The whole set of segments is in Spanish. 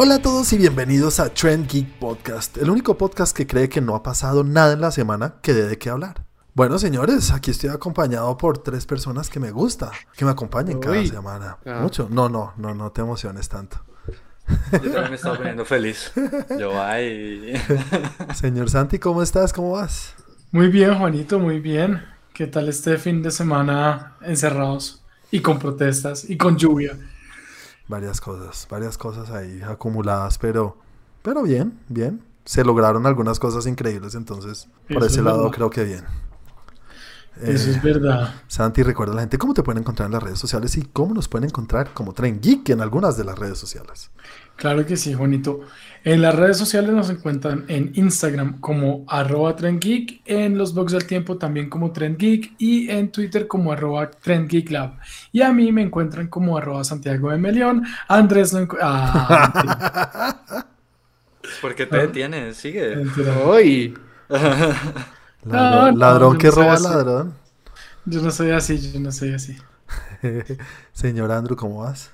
Hola a todos y bienvenidos a Trend Geek Podcast, el único podcast que cree que no ha pasado nada en la semana que dé de qué hablar. Bueno, señores, aquí estoy acompañado por tres personas que me gusta, que me acompañen cada Uy. semana. Ah. Mucho. No, no, no, no te emociones tanto. Yo también me estaba poniendo feliz. Yo, ay. Señor Santi, ¿cómo estás? ¿Cómo vas? Muy bien, Juanito, muy bien. ¿Qué tal este fin de semana encerrados y con protestas y con lluvia? Varias cosas, varias cosas ahí acumuladas, pero, pero bien, bien. Se lograron algunas cosas increíbles, entonces por Eso ese es lado verdad. creo que bien. Eso Eh, es verdad. Santi, recuerda a la gente cómo te pueden encontrar en las redes sociales y cómo nos pueden encontrar como Tren Geek en algunas de las redes sociales. Claro que sí, Juanito. En las redes sociales nos encuentran en Instagram como arroba trendgeek, en los blogs del tiempo también como trendgeek y en Twitter como arroba trendgeeklab. Y a mí me encuentran como arroba Santiago de Melión. Andrés no Ah, ¿Por qué te detienes? Sigue. Hoy. Ladrón, no, ladrón yo que no roba así. ladrón. Yo no soy así, yo no soy así. Señor Andrew, ¿cómo vas?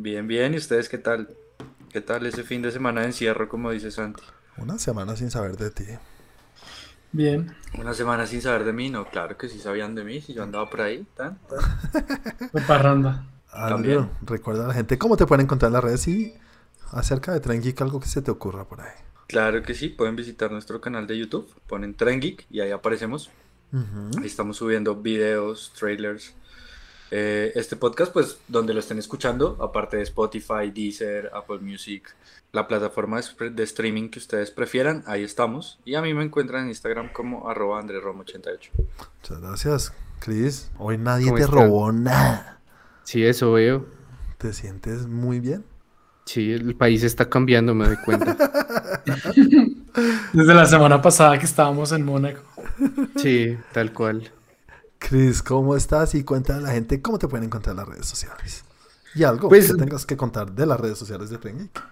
Bien, bien. ¿Y ustedes qué tal? ¿Qué tal ese fin de semana de encierro, como dice Santi? Una semana sin saber de ti. Bien. Una semana sin saber de mí, no, claro que sí sabían de mí, si yo andaba por ahí, tan, parranda. También. recuerda a la gente cómo te pueden encontrar en las redes y acerca de Tren Geek algo que se te ocurra por ahí. Claro que sí, pueden visitar nuestro canal de YouTube, ponen Tren Geek y ahí aparecemos. Ahí estamos subiendo videos, trailers. Eh, este podcast, pues, donde lo estén escuchando, aparte de Spotify, Deezer, Apple Music, la plataforma de, streaming que ustedes prefieran, ahí estamos. Y a mí me encuentran en Instagram como arroba andrerom88. Muchas gracias, Chris. Hoy nadie ¿Cómo te está? robó nada. Sí, eso veo. ¿Te sientes muy bien? Sí, el país está cambiando, me doy cuenta. Desde la semana pasada que estábamos en Mónaco. Sí, tal cual. Chris, ¿cómo estás? Y cuéntale a la gente cómo te pueden encontrar en las redes sociales. Y algo Pues- que tengas que contar de las redes sociales de Tren Geek.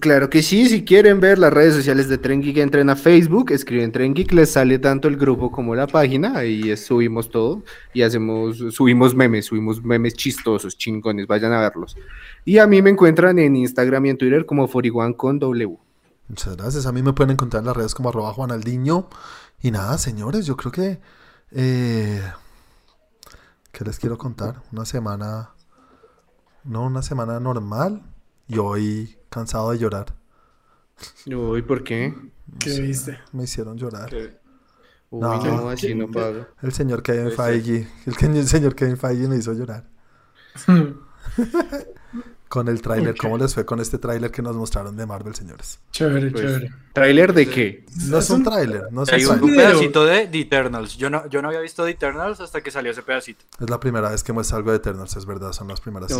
Claro que sí, si quieren ver las redes sociales de Tren Geek, entren a Facebook, escriben Tren Geek, les sale tanto el grupo como la página, ahí subimos todo y hacemos, subimos memes, subimos memes chistosos, chingones, vayan a verlos. Y a mí me encuentran en Instagram y en Twitter como 41 con W. Muchas gracias. A mí me pueden encontrar en las redes como arroba Juanaldiño. Y nada, señores, yo creo que... Eh, ¿Qué les quiero contar? Una semana... No, una semana normal. Y hoy cansado de llorar. Uy, ¿por qué? ¿Qué viste? Me hicieron llorar. Que- Uy, No. no, así no pago. El señor Kevin. Feige. El, que- el señor Kevin Feige me hizo llorar. Con el tráiler. ¿Cómo les fue con este tráiler que nos mostraron de Marvel, señores? Chévere, Pues, chévere. ¿Tráiler de qué? No es Es un un- tráiler, no es un Hay un, un pedacito de The Eternals. Yo no, yo no había visto The Eternals hasta que salió ese pedacito. Es la primera vez que muestra algo de Eternals, es verdad, son las primeras.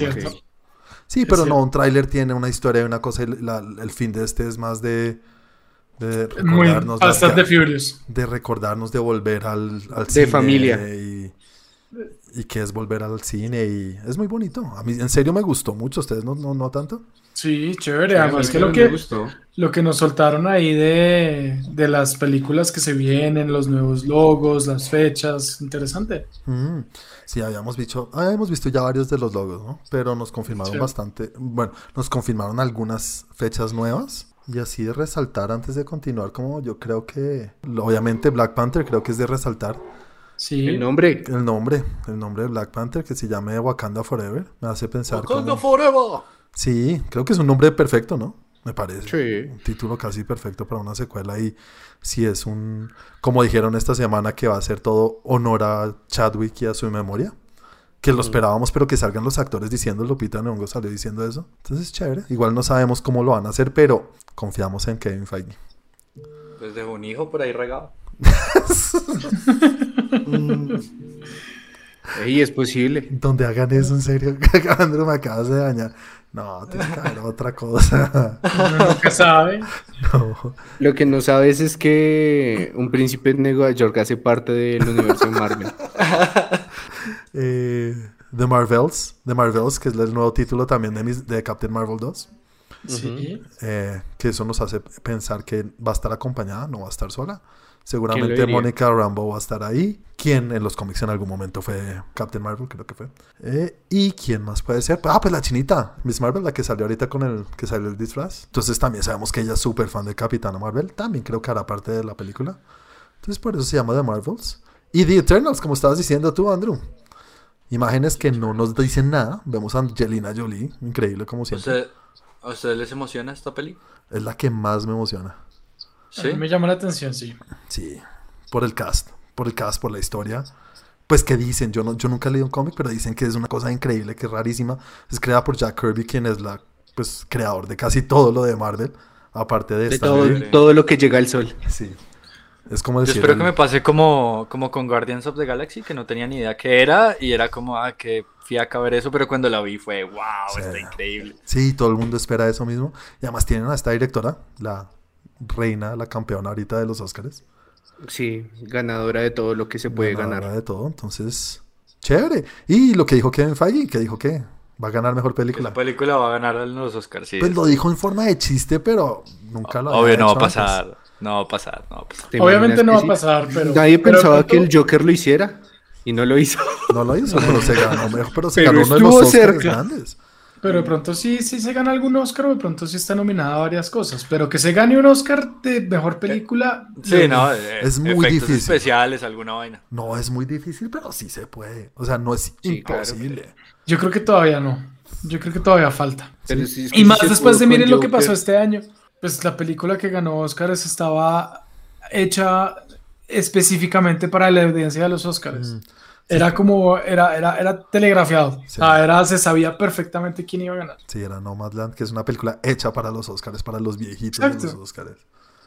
Sí, pero no, un tráiler tiene una historia y una cosa y la- el fin de este es más de, de Muy recordarnos, de- bastante Furious. de recordarnos de volver al, al De cine familia. Y, y que es volver al cine y es muy bonito. A mí en serio me gustó mucho, ustedes no, no, no tanto. Sí, chévere. Además que lo que, lo que nos soltaron ahí de, de las películas que se vienen, los nuevos logos, las fechas, interesante. Mm, Sí, habíamos visto, habíamos visto ya varios de los logos, ¿no? Pero nos confirmaron Sí. bastante, bueno, nos confirmaron algunas fechas nuevas. Y así de resaltar antes de continuar, como yo creo que, obviamente Black Panther creo que es de resaltar Sí. El nombre. el nombre, el nombre de Black Panther que se llame Wakanda Forever. Me hace pensar Wakanda como... Forever. Sí, creo que es un nombre perfecto, ¿no? Me parece. Sí. Un título casi perfecto para una secuela y si es un, como dijeron esta semana, que va a ser todo honor a Chadwick y a su memoria. Que lo esperábamos, pero que salgan los actores diciendo, Lupita Nyong'o salió diciendo eso. Entonces, chévere. Igual no sabemos cómo lo van a hacer, pero confiamos en Kevin Feige. Pues dejó un hijo por ahí regado. Ey, es posible. Donde hagan eso, en serio. Andrew, me acabas de dañar. No, tiene que haber otra cosa. Uno nunca sabe. No. Lo que no sabes es que un príncipe de Nueva York hace parte del universo de Marvel. Eh, The Marvels. The Marvels, que es el nuevo título también de, mis- de Captain Marvel 2. Sí. eh, que eso nos hace pensar que va a estar acompañada, no va a estar sola. Seguramente? Mónica Rambo va a estar ahí. Quien en los cómics en algún momento fue Captain Marvel, creo que fue. Eh, ¿Y quién más puede ser? Ah, pues la chinita, Miss Marvel, la que salió ahorita con el que salió el disfraz. Entonces también sabemos que ella es súper fan de Capitana Marvel. También creo que hará parte de la película. Entonces por eso se llama The Marvels. Y The Eternals, como estabas diciendo tú, Andrew. Imágenes que no nos dicen nada. Vemos a Angelina Jolie, increíble como siempre. ¿Usted- ¿A ustedes les emociona esta peli? Es la que más me emociona. A Sí. mí me llama la atención, sí. Sí, por el cast, por el cast, por la historia. Pues que dicen, yo, no, yo nunca he leído un cómic, pero dicen que es una cosa increíble, que es rarísima. Es creada por Jack Kirby, quien es la, pues, creador de casi todo lo de Marvel, aparte de De esta. todo, todo lo que llega al sol. Sí. Es como Yo decir... espero el- que me pase como, como con Guardians of the Galaxy, que no tenía ni idea qué era, y era como, ah, que fiaca ver eso, pero cuando la vi fue, wow, Sí. está increíble. Sí, todo el mundo espera eso mismo. Y además tienen a esta directora, la reina, la campeona ahorita de los Oscars. Sí, ganadora de todo lo que se puede Ganadora ganar. de todo, entonces, chévere. Y lo que dijo Kevin Feige, que dijo que va a ganar mejor película. la película va a ganar los Oscars, sí. Pues lo dijo en forma de chiste, pero nunca lo había Obvio, no va a antes. pasar, no va a pasar, no va a pasar. ¿Te Obviamente no va a pasar, pero... Nadie pero pensaba que el Joker lo hiciera y no lo hizo. No lo hizo, pero se ganó, mejor, pero se Pero ganó uno de estuvo los Oscars cerca. grandes. Pero de pronto sí, sí se gana algún Oscar o de pronto sí está nominada a varias cosas. Pero que se gane un Oscar de mejor película. Sí, lo- no, eh, Es muy difícil. especiales, alguna vaina. No es muy difícil, pero sí se puede. O sea, no es Sí, claro. imposible. Yo creo que todavía no. Yo creo que todavía falta. Pero sí, es que Y más después de miren lo que pasó este año. Pues la película que ganó Oscars estaba hecha específicamente para la audiencia de los Oscars. Era como, era, era, era telegrafiado. Sí. O sea, era, se sabía perfectamente quién iba a ganar. Sí, era Nomadland, que es una película hecha para los Oscars, para los viejitos Exacto. de los Oscars.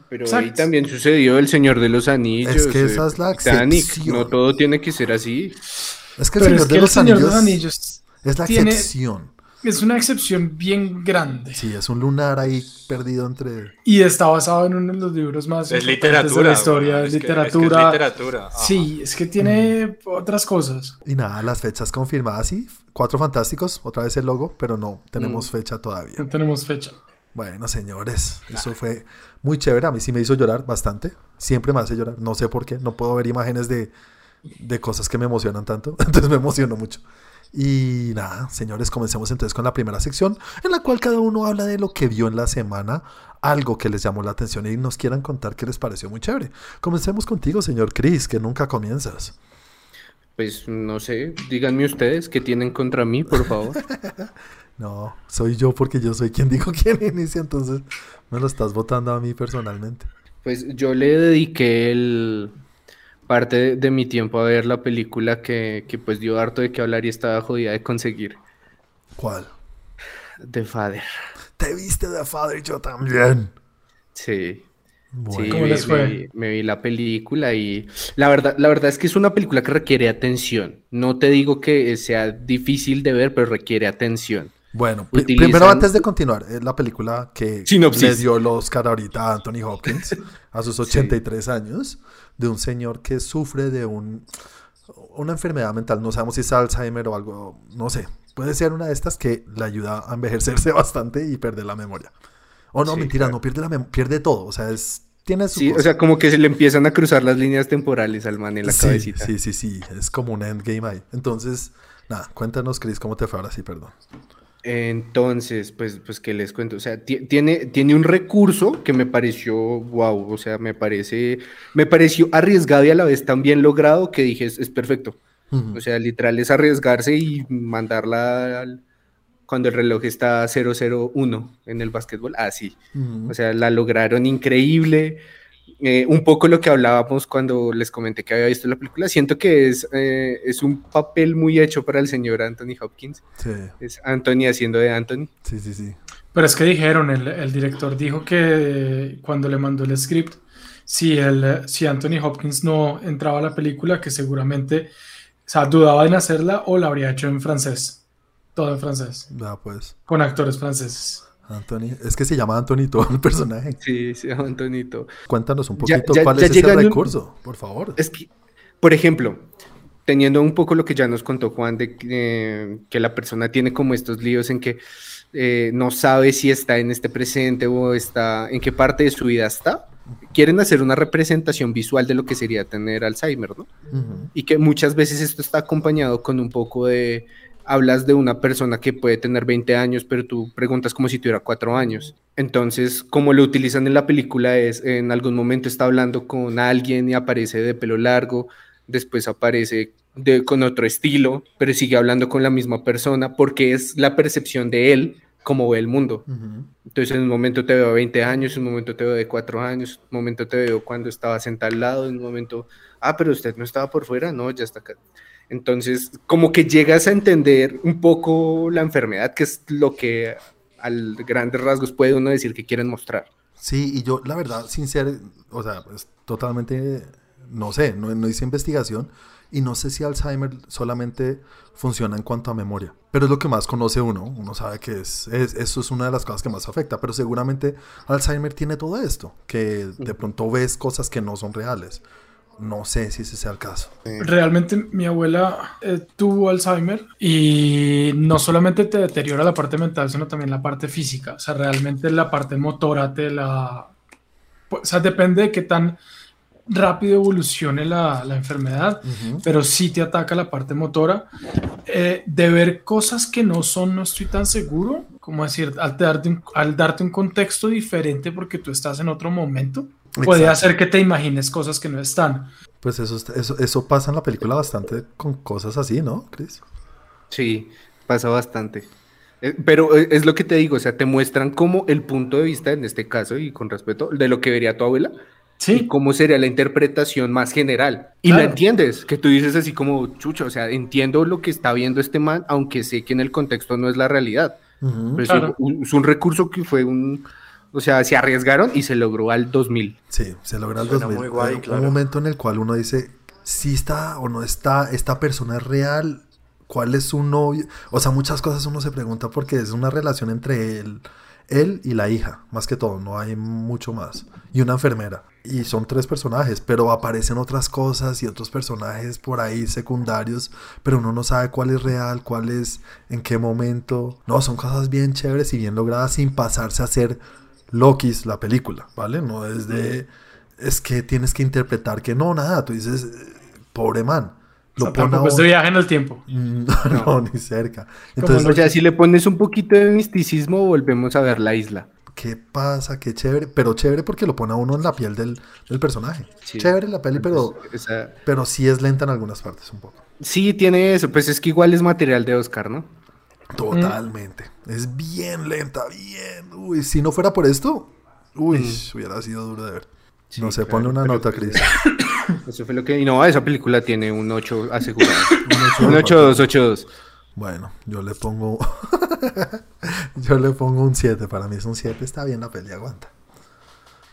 Pero Exacto. ahí también sucedió El Señor de los Anillos. Es que eh, esa es la Titanic. excepción. No todo tiene que ser así. Es que el Pero Señor, es que de, el los Señor de los Anillos Anillos es la tiene- excepción. Es una excepción bien grande. Sí, es un lunar ahí perdido entre... Y está basado en uno de los libros más Es literatura. de la historia. es es que- es que es literatura. literatura. ajá. Sí, es que tiene otras cosas. Y nada, las fechas confirmadas, sí. Cuatro fantásticos, otra vez el logo, pero no tenemos fecha todavía. No tenemos fecha. Bueno, señores, eso fue muy chévere. A mí sí me hizo llorar bastante. Siempre me hace llorar. No sé por qué. No puedo ver imágenes de, de cosas que me emocionan tanto. Entonces me emociono mucho. Y nada, señores, comencemos entonces con la primera sección, en la cual cada uno habla de lo que vio en la semana, algo que les llamó la atención y nos quieran contar que les pareció muy chévere. Comencemos contigo, señor Chris, que nunca comienzas. Pues no sé, díganme ustedes qué tienen contra mí, por favor. No, soy yo porque yo soy quien dijo quién inicia, entonces me lo estás votando a mí personalmente. Pues yo le dediqué el parte de, de mi tiempo a ver la película que, que pues dio harto de qué hablar y estaba jodida de conseguir. ¿Cuál? The Father. Te viste de Father y yo también. Sí. Bueno, Sí, ¿Cómo me, les fue? me vi, me vi la película y la verdad, la verdad es que es una película que requiere atención. No te digo que sea difícil de ver, pero requiere atención. Bueno, Utilizan- primero antes de continuar, es la película que Sinopsis. le dio el Oscar ahorita a Anthony Hopkins a sus 83 años, de un señor que sufre de un, una enfermedad mental, no sabemos si es Alzheimer o algo, no sé, puede ser una de estas que le ayuda a envejecerse bastante y perder la memoria. O no, Sí, mentira, claro. no pierde la pierde todo, o sea, es tiene su Sí, o sea, como que se le empiezan a cruzar las líneas temporales al man en la sí, cabecita. sí, sí, sí, es como un endgame ahí. Entonces, nada, cuéntanos, Chris, cómo te fue ahora sí, perdón. Entonces, pues, pues, ¿qué les cuento? O sea, ti- tiene, tiene un recurso que me pareció, wow, o sea, me parece, me pareció arriesgado y a la vez tan bien logrado que dije, es, es perfecto. Ujú. O sea, literal es arriesgarse y mandarla al- cuando el reloj está 001 en el básquetbol. Así. Ujú. O sea, la lograron increíble. Eh, un poco lo que hablábamos cuando les comenté que había visto la película. Siento que es, eh, es un papel muy hecho para el señor Anthony Hopkins. sí, Es Anthony haciendo de Anthony. sí, sí, sí. Pero es que dijeron, el, el director dijo que cuando le mandó el script, si, el, si Anthony Hopkins no entraba a la película, que seguramente, o sea, dudaba en hacerla o la habría hecho en francés. Todo en francés, Ya, pues. con actores franceses. Anthony, es que se llama Anthony todo el personaje. Sí, sí, Antonito. Cuéntanos un poquito ya- cuál ya es ese un- recurso, por favor. Es que, por ejemplo, teniendo un poco lo que ya nos contó Juan de que, eh, que la persona tiene como estos líos en que eh, no sabe si está en este presente o está en qué parte de su vida está. quieren hacer una representación visual de lo que sería tener Alzheimer, ¿no? Y que muchas veces esto está acompañado con un poco de, hablas de una persona que puede tener 20 años, pero tú preguntas como si tuviera 4 años. Entonces, como lo utilizan en la película es, en algún momento está hablando con alguien y aparece de pelo largo, después aparece de, con otro estilo, pero sigue hablando con la misma persona porque es la percepción de él como ve el mundo. Ujú. Entonces, en un momento te veo a 20 años, en un momento te veo de 4 años, en un momento te veo cuando estaba sentado al lado, en un momento, ah, pero usted no estaba por fuera, no, ya está acá. Entonces, como que llegas a entender un poco la enfermedad, que es lo que al grandes rasgos puede uno decir que quieren mostrar. Sí, y yo, la verdad, sin ser, o sea, pues, totalmente, no sé, no, no hice investigación y no sé si Alzheimer solamente funciona en cuanto a memoria, pero es lo que más conoce uno, uno sabe que es, es- eso es una de las cosas que más afecta, pero seguramente Alzheimer tiene todo esto, que de pronto ves cosas que no son reales. No sé si ese sea el caso. Realmente mi abuela eh, tuvo Alzheimer y no solamente te deteriora la parte mental, sino también la parte física. O sea, realmente la parte motora te la... pues, o sea, depende de qué tan rápido evolucione la, la enfermedad, pero sí te ataca la parte motora. Eh, de ver cosas que no son, no estoy tan seguro, como decir, al darte un, al darte un contexto diferente porque tú estás en otro momento, puede Exacto. hacer que te imagines cosas que no están. Pues eso, eso, eso pasa en la película bastante con cosas así, ¿no, Chris? Sí, pasa bastante. Eh, Pero eh, es lo que te digo, o sea, te muestran como el punto de vista, en este caso, y con respeto, de lo que vería tu abuela, y Sí, cómo sería la interpretación más general. Y Claro. la entiendes, que tú dices así como, chucho, o sea, entiendo lo que está viendo este man, aunque sé que en el contexto no es la realidad. Ujú. Pero es Claro. un- es un recurso que fue un, o sea, se arriesgaron y se logró al 2000. Sí, se logra el Suena 2000. muy guay, claro. Un momento en el cual uno dice, si está o no está, esta persona es real, cuál es su novio. O sea, muchas cosas uno se pregunta porque es una relación entre él, él y la hija, más que todo, no hay mucho más. Y una enfermera. Y son tres personajes, pero aparecen otras cosas y otros personajes por ahí secundarios, pero uno no sabe cuál es real, cuál es, en qué momento. No, son cosas bien chéveres y bien logradas sin pasarse a ser Loki's la película, ¿vale? No es de... Es que tienes que interpretar que no, nada, tú dices, pobre man. o sea, Lo pone a tampoco es de viaje en el tiempo. Mm, No, no, ni cerca. Como Entonces, O sea, si le pones un poquito de misticismo, volvemos a ver la isla. ¿qué pasa? Qué chévere. Pero chévere porque lo pone a uno en la piel del, del personaje. Sí. Chévere la peli, pero, Entonces, esa- pero sí es lenta en algunas partes un poco. Sí, tiene eso, pues es que igual es material de Oscar, ¿no? Totalmente. Es bien lenta, bien. Uy, si no fuera por esto, uy, hubiera sido duro de ver. Sí, no sé, claro, ponle una pero nota, Chris. Eso fue lo que... Y no, esa película tiene un 8 asegurado. Un un 8 8-2, 8-2. Bueno, yo le pongo. yo le pongo un 7. Para mí es un 7. Está bien la peli, aguanta.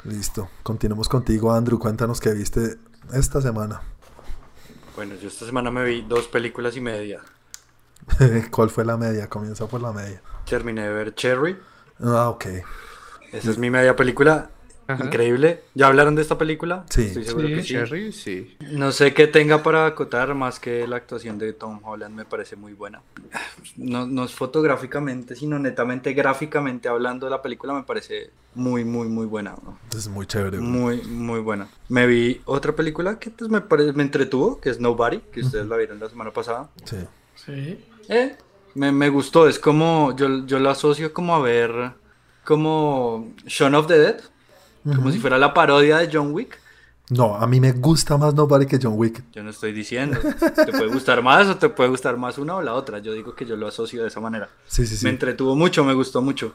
Listo. Continuemos contigo, Andrew. Cuéntanos qué viste esta semana. Bueno, yo esta semana me vi dos películas y media. ¿Cuál fue la media? Comienza por la media. Terminé de ver Cherry. Ah, ok. Esa es mi media película. Ajá. Increíble. ¿Ya hablaron de esta película? Sí. Estoy seguro Sí. que sí. Cherry, sí. No sé qué tenga para acotar más que la actuación de Tom Holland me parece muy buena. No, no es fotográficamente, sino netamente gráficamente hablando de la película me parece muy, muy, muy buena. ¿no? Es muy chévere. Muy, muy buena. Me vi otra película que pues me, pare- me entretuvo, que es Nobody, que ustedes la vieron la semana pasada. Sí. Sí. Eh, me, me gustó, es como, yo, yo lo asocio como a ver, como Shaun of the Dead, como si fuera la parodia de John Wick. No, a mí me gusta más Nobody que John Wick. Yo no estoy diciendo, te puede gustar más o te puede gustar más una o la otra, yo digo que yo lo asocio de esa manera. Sí, sí, sí. Me entretuvo mucho, me gustó mucho.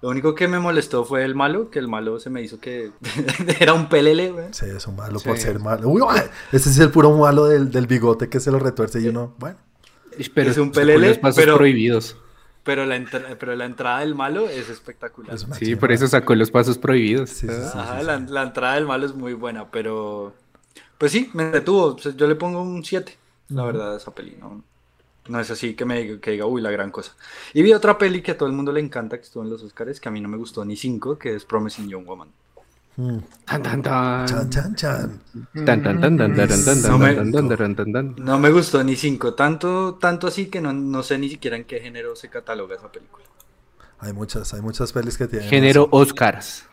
Lo único que me molestó fue el malo, que el malo se me hizo que era un pelele, güey. Sí, es un malo Sí. por ser malo. Uy, ese es el puro malo del, del bigote que se lo retuerce y uno, bueno. Pero Es un sacó pelele, los pasos pero- prohibidos. Pero la, pero la entrada del malo es espectacular. Es Sí, por eso sacó los pasos prohibidos. Sí, sí, sí. Ajá, la, la entrada del malo es muy buena, pero... Pues sí, me detuvo. O sea, yo le pongo un 7, la verdad, a esa peli. No, no es así que me diga, que diga, uy, la gran cosa. Y vi otra peli que a todo el mundo le encanta, que estuvo en los Oscars, que a mí no me gustó ni 5, que es Promising Young Woman. No me- tan, tan, tan, tan, tan. No me gustó ni 5, tanto, tanto así que no, no sé ni siquiera en qué género se cataloga esa película. Hay muchas, hay muchas pelis que tienen. Género eso. Oscars.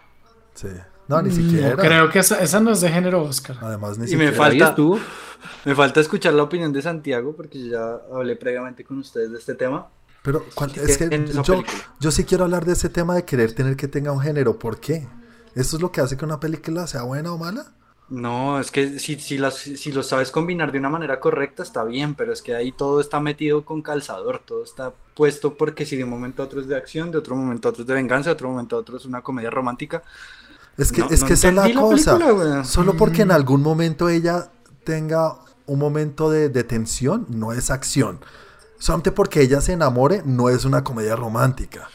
Sí. No, ni No, siquiera. creo que esa, esa no es de género Oscar. Además, ni Y me siquiera. Falta-. Me falta escuchar la opinión de Santiago porque yo ya hablé previamente con ustedes de este tema. Pero cuan- ¿Qué es que yo, película? yo sí quiero hablar de ese tema de querer tener que tenga un género. ¿Por qué? ¿Esto es lo que hace que una película sea buena o mala? No, es que si, si, las, si lo sabes combinar de una manera correcta está bien, pero es que ahí todo está metido con calzador, todo está puesto porque si de un momento a otro es de acción, de otro momento a otro es de venganza, de otro momento a otro es una comedia romántica. Es que, No- es no que esa es la cosa. película. Solo porque en algún momento ella tenga un momento de, de tensión, no es acción. Solamente porque ella se enamore, no es una comedia romántica.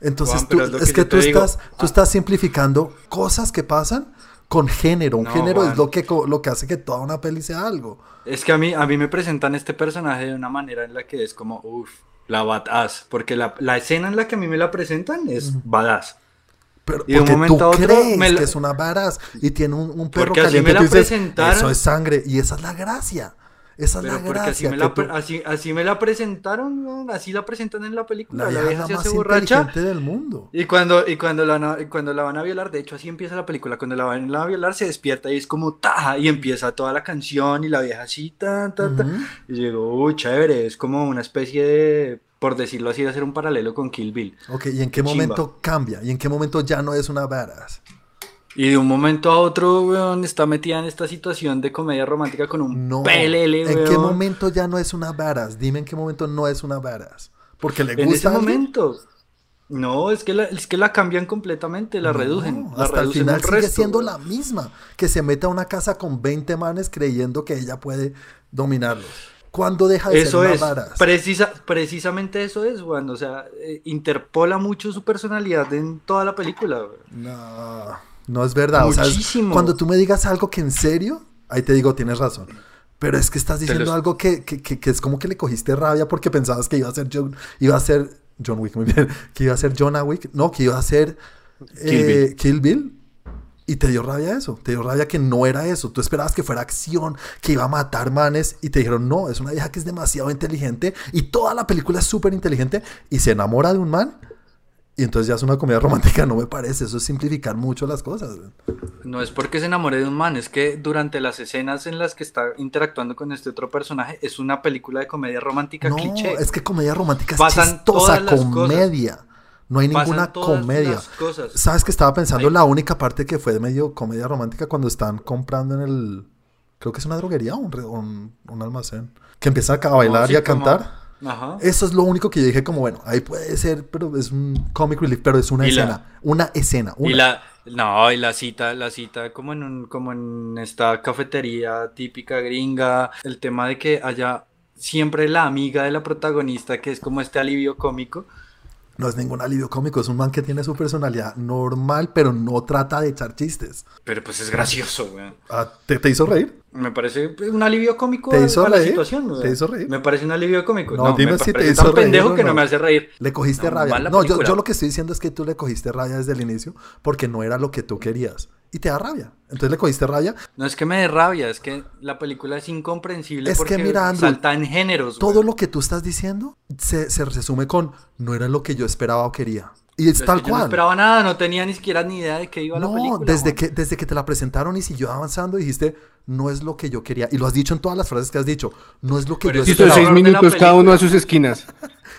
Entonces, Juan, tú- es que tú, digo. estás, tú Ah. estás simplificando cosas que pasan con género. Un No, género es lo que, lo que hace que toda una peli sea algo. Es que a mí, a mí me presentan este personaje de una manera en la que es como, uff, la badass, porque la, la escena en la que a mí me la presentan es badass. Pero Y de un porque momento tú a otro crees me la- que es una varas y tiene un, un perro Porque así caliente me la dices, presentaron. eso es sangre y esa es la gracia. Esa es Pero la porque así gracia. me, la, tú- así, así me la presentaron, así la presentan en la película. la La, vieja es se hace borracha. del mundo. Y cuando, y, cuando la, y cuando la van a violar, de hecho así empieza la película, cuando la van a violar se despierta y es como ta y empieza toda la canción y la vieja así ta ta ta. Ujú. Y yo digo, uy, chévere, es como una especie de, por decirlo así, de hacer un paralelo con Kill Bill. Ok, ¿y en qué momento cambia? ¿Y en qué momento ya no es una badass? Y de un momento a otro, weón, está metida en esta situación de comedia romántica con un No. pelele, ¿En qué weón. momento ya no es una badass? Dime en qué momento no es una badass. Porque le En gusta ese a alguien? momento. No, es que la, es que la cambian completamente, la No, reducen. La hasta el reducen final un sigue resto, siendo weón. la misma. Que se meta a una casa con 20 manes creyendo que ella puede dominarlos. ¿Cuándo deja de Eso ser una es, badass? precisa, precisamente eso es, weón. O sea, eh, interpola mucho su personalidad en toda la película, weón. No, no es verdad. O sea, cuando tú me digas algo que en serio, ahí te digo, tienes razón. Pero es que estás diciendo los- algo que, que- que- que es como que le cogiste rabia porque pensabas que iba a ser John, iba a ser John Wick, muy bien, que iba a ser John Wick, no, que iba a ser eh, Kill Bill. Y te dio rabia eso, te dio rabia que no era eso. Tú esperabas que fuera acción, que iba a matar manes y te dijeron, no, es una vieja que es demasiado inteligente y toda la película es súper inteligente y se enamora de un man y entonces ya es una comedia romántica, no me parece, eso es simplificar mucho las cosas. No es porque se enamore de un man, es que durante las escenas en las que está interactuando con este otro personaje, es una película de comedia romántica No, cliché. es que comedia romántica es Pasan chistosa, todas las cosas. comedia. No hay Pasan ninguna comedia. cosas. ¿Sabes que estaba pensando Ay. la única parte que fue de medio comedia romántica cuando están comprando en el... Creo que es una droguería o un, un- un almacén. Que empiezan a bailar No, sí, y a cantar. Ajá. Eso es lo único que yo dije como, bueno, ahí puede ser, pero es un comic relief, pero es una Y la- escena. Una escena. Y Una. la, no, y la cita, la cita como en un, como en esta cafetería típica gringa, el tema de que haya siempre la amiga de la protagonista, que es como este alivio cómico. No es ningún alivio cómico, es un man que tiene su personalidad normal, pero no trata de echar chistes. Pero pues es gracioso, weón. Ah, ¿te, te hizo reír? Me parece un alivio cómico ¿Te hizo a la reír? situación. ¿Te hizo reír? Me parece un alivio cómico. No, No, dime me si te hizo tan reír pendejo o que no no. me hace reír. Le cogiste No, rabia. No, yo lo que estoy diciendo es que tú le cogiste rabia desde el inicio porque no era lo que tú querías. Y te da rabia. Entonces le cogiste rabia. No es que me dé rabia, es que la película es incomprensible Es que porque mira, Andrew, salta en géneros. Todo lo que tú estás diciendo se, se resume con no era lo que yo esperaba o quería. Y es Pero es tal que yo no cual. esperaba nada, no tenía ni siquiera ni idea de qué iba la No, película. desde Juan. que, desde que te la presentaron y siguió avanzando, dijiste, no es lo que yo quería. Y lo has dicho en todas las frases que has dicho. No es lo que Pero yo esperaba. seis la minutos cada uno a sus esquinas.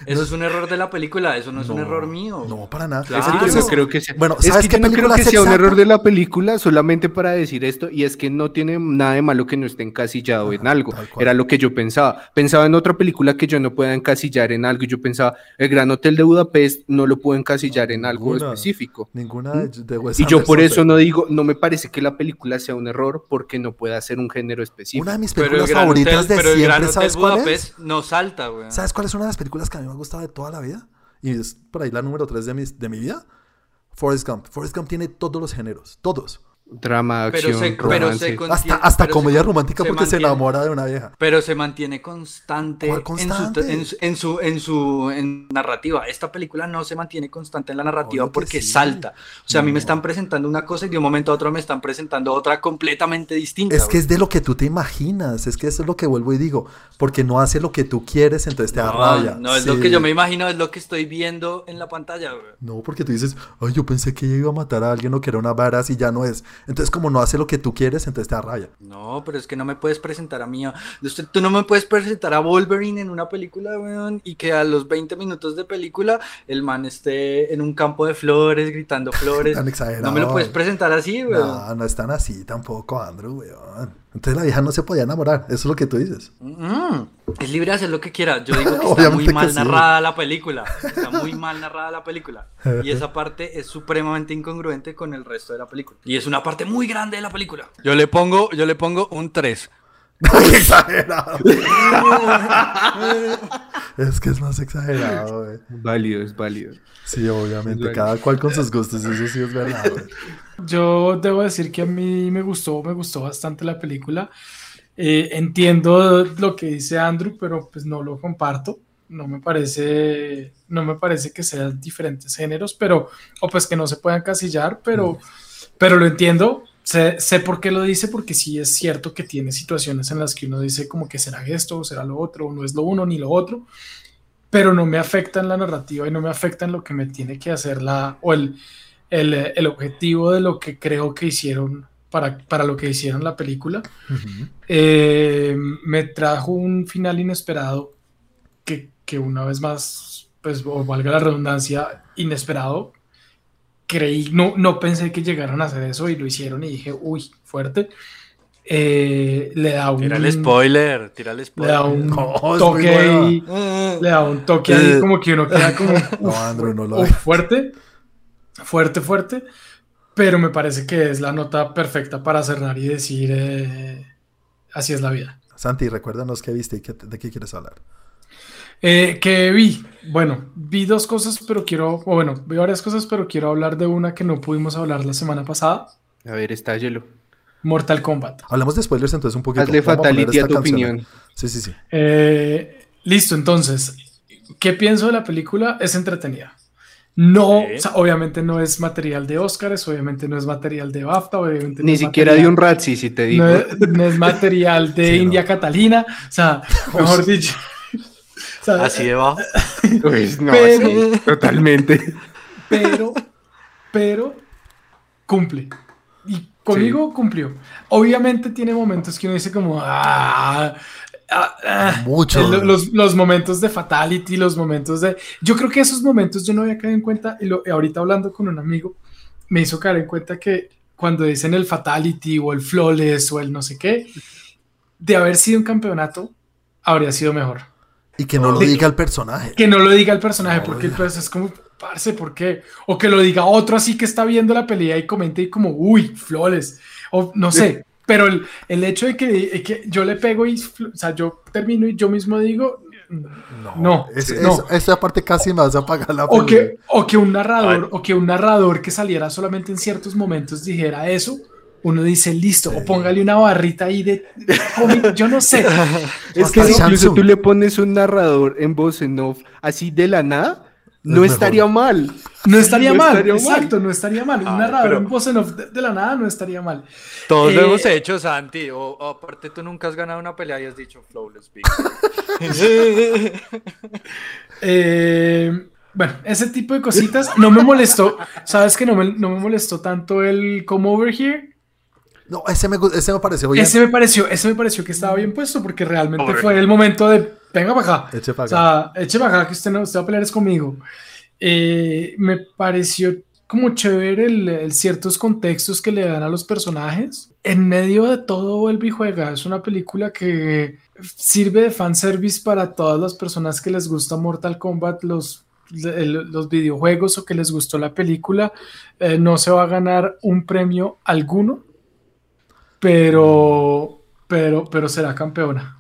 Eso es un error de la película, eso no es un error mío. No, para nada. Claro. Es que yo Entonces, no creo que sea. Bueno, es ¿sabes que qué yo no creo que sea un error de la película solamente para decir esto y es que no tiene nada de malo que no esté encasillado en algo. tal cual. Era lo que yo pensaba. Pensaba en otra película que yo no pueda encasillar en algo y yo pensaba, el Gran Hotel de Budapest no lo puedo encasillar en algo Ninguna. específico. Ninguna de, de Wes Y yo por eso no digo, no me parece que la película sea un error porque no pueda ser un género específico. Una de mis Pero el películas Gran favoritas Hotel, de pero el Gran siempre, Hotel ¿sabes cuál es? Budapest no salta, güey. ¿Sabes cuál es una de las películas que a mí me ha gustado de toda la vida? Y es por ahí la número 3 de mi, de mi vida. Forrest Gump. Forrest Gump tiene todos los géneros. Todos. Drama, Pero acción, se- pero se Hasta, hasta pero comedia se- romántica porque se mantiene- enamora de una vieja. Pero se mantiene constante, ¿Cuál En, su, en, su, en su en su en narrativa. Esta película no se mantiene constante en la narrativa Obvio porque sí. salta. O sea, a mí me están presentando una cosa y de un momento a otro me están presentando otra completamente distinta. Es que es de lo que tú te imaginas, es que eso es lo que vuelvo y digo, porque no hace lo que tú quieres, entonces te da no, rabia. no es lo que yo me imagino, es lo que estoy viendo en la pantalla. No, porque tú dices, ay, yo pensé que ella iba a matar a alguien o que era una vara y ya no es. Entonces, como no hace lo que tú quieres, entonces te da rabia. No, pero es que no me puedes presentar a mí. Usted- Tú no me puedes presentar a Wolverine en una película, weón, y que a los 20 minutos de película el man esté en un campo de flores, gritando flores. Tan exagerado. No me lo puedes presentar así, weón. No, no es tan así tampoco, Andrew, weón. Entonces la vieja no se podía enamorar, eso es lo que tú dices. Mm, es libre de hacer lo que quiera. Yo digo que está muy mal sí. narrada la película. Está muy mal narrada la película. Y esa parte es supremamente incongruente con el resto de la película. Y es una parte muy grande de la película. Yo le pongo, yo le pongo un 3. ¡Qué exagerado! es que es más exagerado, güey. Válido, es válido. Sí, obviamente, cada cual con sus gustos, eso sí es verdad, güey. Yo debo decir que a mí me gustó, me gustó bastante la película. Eh, entiendo lo que dice Andrew, pero pues no lo comparto. No me parece, no me parece que sean diferentes géneros, pero, o pues que no se puedan casillar, pero, pero lo entiendo. Sé, sé por qué lo dice, porque sí es cierto que tiene situaciones en las que uno dice como que será esto o será lo otro, o no es lo uno ni lo otro, pero no me afecta en la narrativa y no me afecta en lo que me tiene que hacer la, o el, el, el objetivo de lo que creo que hicieron para, para lo que hicieron la película. Eh, me trajo un final inesperado que, que una vez más, pues, o valga la redundancia, inesperado. Creí, no, no pensé que llegaran a hacer eso y lo hicieron y dije, uy, fuerte. Eh, le da un, Tira el spoiler, tira el le spoiler. da un toque ahí, Eh, le da un toque ahí Eh. como que uno queda como, No, Andrew, no lo uf, fuerte, fuerte, fuerte, pero me parece que es la nota perfecta para cerrar y decir, eh, así es la vida. Santi, recuérdanos qué viste y qué- de qué quieres hablar. Eh, que vi, bueno, vi dos cosas, pero quiero, o bueno, vi varias cosas, pero quiero hablar de una que no pudimos hablar la semana pasada, A ver, estállelo. Mortal Kombat. Hablamos de spoilers entonces un poquito. Hazle Vamos a fatality a esta tu canción. opinión. Sí, sí, sí. Eh, listo, entonces, ¿qué pienso de la película? Es entretenida. No, Sí. o sea, obviamente no es material de Oscars, obviamente no es material de BAFTA, obviamente no Ni es siquiera material- de un Ratzi, si te digo. no es, no es material de Sí, no. India Catalina, o sea, mejor dicho. Sea, Así de bajo. Pues no, Pero- sí, totalmente. pero, pero cumple. Y conmigo cumplió. Obviamente tiene momentos que uno dice como, ah, ah, ah". Mucho. Los, los momentos de fatality, los momentos de... Yo creo que esos momentos yo no había caído en cuenta, y lo, ahorita hablando con un amigo, me hizo caer en cuenta que cuando dicen el fatality o el flawless o el no sé qué, de haber sido un campeonato, habría sido mejor. Y que no lo diga el personaje. Que no lo diga el personaje, No, porque pues es como, parce, ¿por qué? O que lo diga otro así que está viendo la pelea y comente y como, uy, flores. O no sé, pero el, el hecho de que, que yo le pego y, o sea, yo termino y yo mismo digo, No. no, Es, no. es- esa parte casi me vas a apagar la o que, o que un narrador, o que un narrador que saliera solamente en ciertos momentos dijera eso, uno dice, listo, o póngale una barrita ahí de, de cómic, yo no sé. Es que incluso Samsung. tú le pones un narrador en voz en off así de la nada, no estaría mal. No estaría No mal, estaría mal. exacto, no estaría mal. Un Ay, narrador pero- en voz en off de, de la nada no estaría mal. Todos Eh, lo hemos hecho, Santi. O, o aparte, tú nunca has ganado una pelea y has dicho flawless victory. Eh, bueno, ese tipo de cositas no me molestó. Sabes que no me, no me molestó tanto el come over here. No, ese me, ese me pareció bien. Ese me pareció, ese me pareció que estaba bien puesto porque realmente fue el momento de venga para acá. Eche O para sea, eche para acá que usted no usted va a pelear es conmigo. Eh, me pareció como chévere el, el ciertos contextos que le dan a los personajes. En medio de todo vuelve y juega. Es una película que sirve de fanservice para todas las personas que les gusta Mortal Kombat, los, los videojuegos o que les gustó la película. Eh, no se va a ganar un premio alguno, pero, pero, pero será campeona.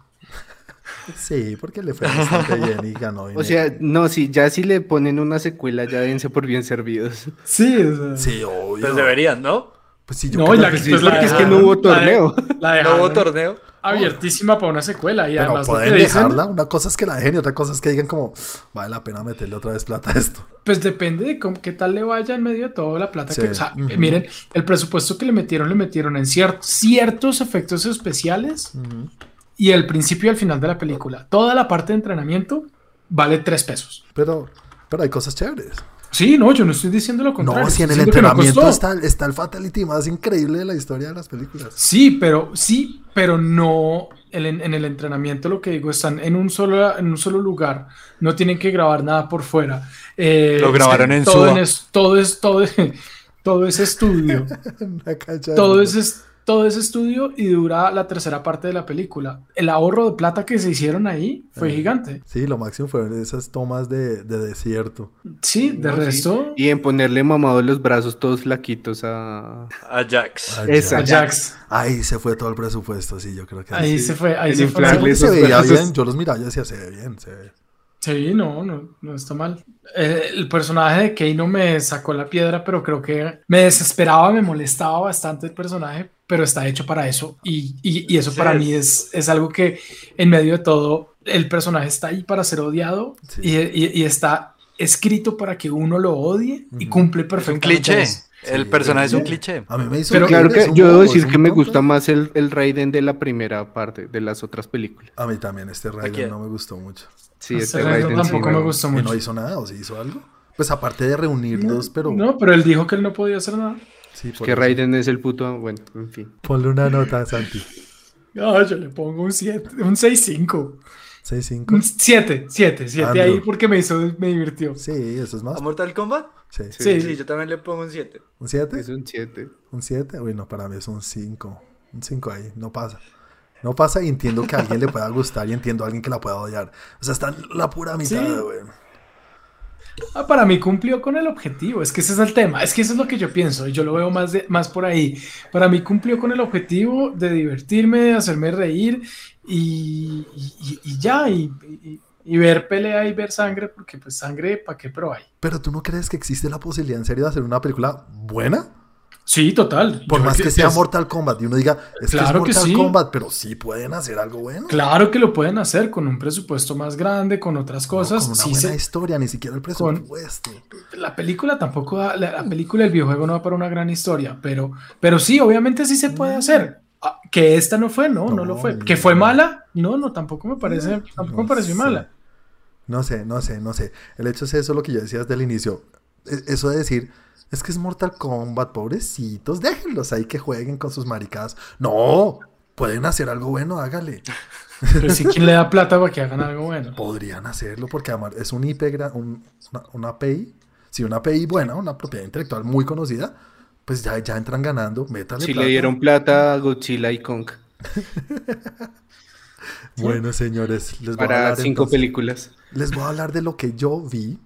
Sí, porque le fue bastante bien y ganó. O dinero. sea, no, si ya si le ponen una secuela, ya dense por bien servidos. Sí, o sea, sí, obvio. Pues deberían, ¿no? Pues sí, yo No, creo la que sí. pues, la es que dejaron- no hubo torneo. dejaron- Es que no Pues hubo torneo. Sí, yo No, creo y la que que es que no la- hubo torneo. La No dejaron hubo torneo. Abiertísima para una secuela y Pero además pueden dicen, dejarla. Una cosa es que la dejen y otra cosa es que digan como, vale la pena meterle otra vez plata a esto. pues depende de cómo, qué tal le vaya en medio de toda la plata Sí. que, o sea, miren, el presupuesto que le metieron, le metieron en cier- ciertos efectos especiales y el principio y el final de la película. Toda la parte de entrenamiento vale tres pesos. Pero, pero hay cosas chéveres. Sí, no, yo no estoy diciendo lo contrario. No, si en el entrenamiento está, está el fatality más increíble de la historia de las películas. Sí, pero sí, pero no el- en, el entrenamiento lo que digo están en un solo en un solo lugar, no tienen que grabar nada por fuera. Eh, Lo grabaron en todo Suba. es, todo es todo es- todo ese estudio, todo ese todo ese estudio y dura la tercera parte de la película. El ahorro de plata que se hicieron ahí fue Ah. gigante. Sí, lo máximo fueron esas tomas de, de desierto. Sí, de No, sí. resto Y en ponerle mamado los brazos todos flaquitos a. Ajax. Ay, Esa. ya. Ajax. Ahí se fue todo el presupuesto, sí, yo creo que Ahí sí. se fue, ahí se fue. se veía bien, yo los miraba y decía, se ve bien, se ve. Sí, no, no, no está mal. Eh, el personaje de Kei no me sacó la piedra, pero creo que me desesperaba, me molestaba bastante el personaje, pero está hecho para eso. Y, y- y eso Sí. para mí es, es algo que en medio de todo, el personaje está ahí para ser odiado Sí. y, y- y está escrito para que uno lo odie y cumple Es un perfectamente. cliché. El Sí, personaje es un sí. cliché. A mí me hizo Pero- Claro que yo debo decir que me gusta más el, el Raiden de la primera parte, de las otras películas. A mí también este? Raiden no me gustó mucho. Sí, Ese este Raiden Raiden sí tampoco me me- gustó Y mucho. no hizo nada, o sí hizo algo. Pues aparte de reunirlos, pero... No, pero él dijo que él no podía hacer nada. Sí, Es que eso. Raiden es el puto. Bueno, en fin. Ponle una nota, Santi. No, yo le pongo un 7, un 6-5. 6-5. Un 7, 7, 7 Andrew. ahí porque me hizo, me divirtió. Sí, eso es más. ¿A Mortal Kombat? Sí. Sí. Sí, yo también le pongo un 7. ¿Un 7? Es un 7. ¿Un 7? Uy, no, para mí es un 5. Un 5 ahí, no pasa. No pasa y entiendo que a alguien le pueda gustar y entiendo a alguien que la pueda odiar. O sea, está la pura mitad, Sí. güey. Ah, para mí cumplió con el objetivo, es que ese es el tema, es que eso es lo que yo pienso, yo lo veo más, de, más por ahí. Para mí cumplió con el objetivo de divertirme, de hacerme reír y, ya, y, ver pelea y ver sangre, porque pues sangre, ¿para qué? Pero hay. Pero tú no crees que existe la posibilidad en serio de hacer una película buena? Sí, total. Por Yo más que sea es- Mortal Kombat y uno diga, es Claro que es Mortal sí. Kombat, pero sí pueden hacer algo bueno. Claro que lo pueden hacer con un presupuesto más grande, con otras No, cosas. con una sí buena se- historia, ni siquiera el presupuesto. la película tampoco da- la, la película del videojuego no va para una gran historia, pero, pero sí, obviamente sí se puede hacer. Ah, que esta no fue, no, no, No, lo fue. no. Que fue mala, no, no, tampoco me parece, tampoco no me pareció sé. mala. No sé, no sé, no sé. El hecho es eso, lo que yo decía desde el inicio. E- Eso de decir, es que es Mortal Kombat, pobrecitos, déjenlos ahí que jueguen con sus maricadas. No, pueden hacer algo bueno, hágale. Pero sí, ¿quién le da plata para que hagan algo bueno? Podrían hacerlo porque además es un IP, un- una, una API. Si una API buena, una propiedad intelectual muy conocida, pues ya, ya entran ganando. Métale Si plata. le dieron plata a Godzilla y Kong Bueno, señores, les voy a para hablar cinco entonces- películas. Les voy a hablar de lo que yo vi,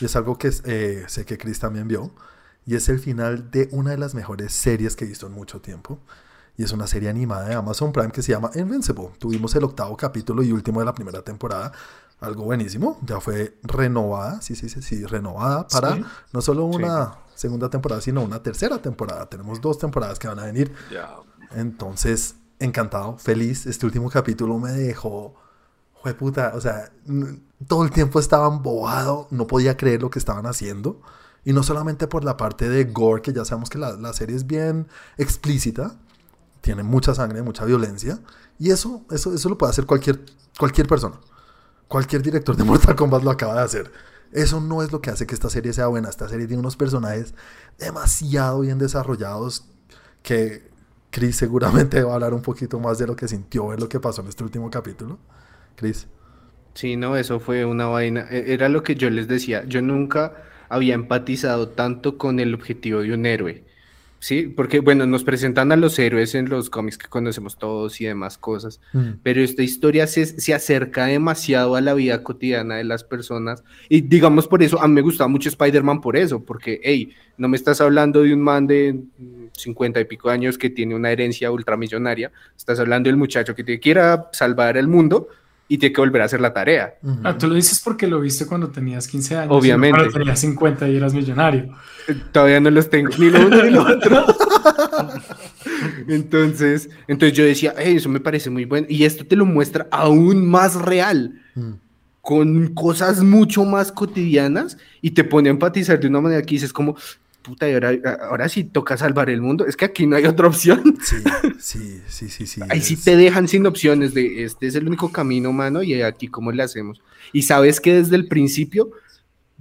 y es algo que eh, sé que Chris también vio, y es el final de una de las mejores series que he visto en mucho tiempo. Y es una serie animada de Amazon Prime que se llama Invincible. Tuvimos el octavo capítulo y último de la primera temporada. Algo buenísimo. Ya fue renovada, sí, sí, sí, sí, renovada para Sí. no solo una segunda temporada, sino una tercera temporada. Tenemos dos temporadas que van a venir. Entonces, encantado, feliz. Este último capítulo me dejó. puta, o sea, todo el tiempo estaba embobado, no podía creer lo que estaban haciendo. Y no solamente por la parte de gore, que ya sabemos que la, la serie es bien explícita, tiene mucha sangre, mucha violencia. Y eso, eso, eso lo puede hacer cualquier, cualquier persona. Cualquier director de Mortal Kombat lo acaba de hacer. Eso no es lo que hace que esta serie sea buena. Esta serie tiene unos personajes demasiado bien desarrollados que Chris seguramente va a hablar un poquito más de lo que sintió ver lo que pasó en este último capítulo. Chris. Sí, no, eso fue una vaina. e- Era lo que yo les decía. Yo nunca había empatizado tanto con el objetivo de un héroe. Sí, porque bueno, nos presentan a los héroes en los cómics que conocemos todos y demás cosas, pero esta historia se, se acerca demasiado a la vida cotidiana de las personas y digamos por eso, a mí me gustaba mucho Spider-Man por eso, porque, hey, no me estás hablando de un man de mm, 50 y pico años que tiene una herencia ultramillonaria, estás hablando del muchacho que te quiera salvar el mundo, y tiene que volver a hacer la tarea. Ah, tú lo dices porque lo viste cuando tenías 15 años. Obviamente. Cuando tenías 50 y eras millonario. Eh, Todavía no los tengo, ni lo uno ni lo otro. entonces, entonces yo decía, "Ey, eso me parece muy bueno. Y esto te lo muestra aún más real, Mm. con cosas mucho más cotidianas y te pone a empatizar de una manera que dices como, puta, y ahora, ahora sí toca salvar el mundo. Es que aquí no hay otra opción. Sí, sí, sí, sí, sí. Ahí sí es- te dejan sin opciones de este es el único camino, mano, y aquí cómo le hacemos. Y sabes que desde el principio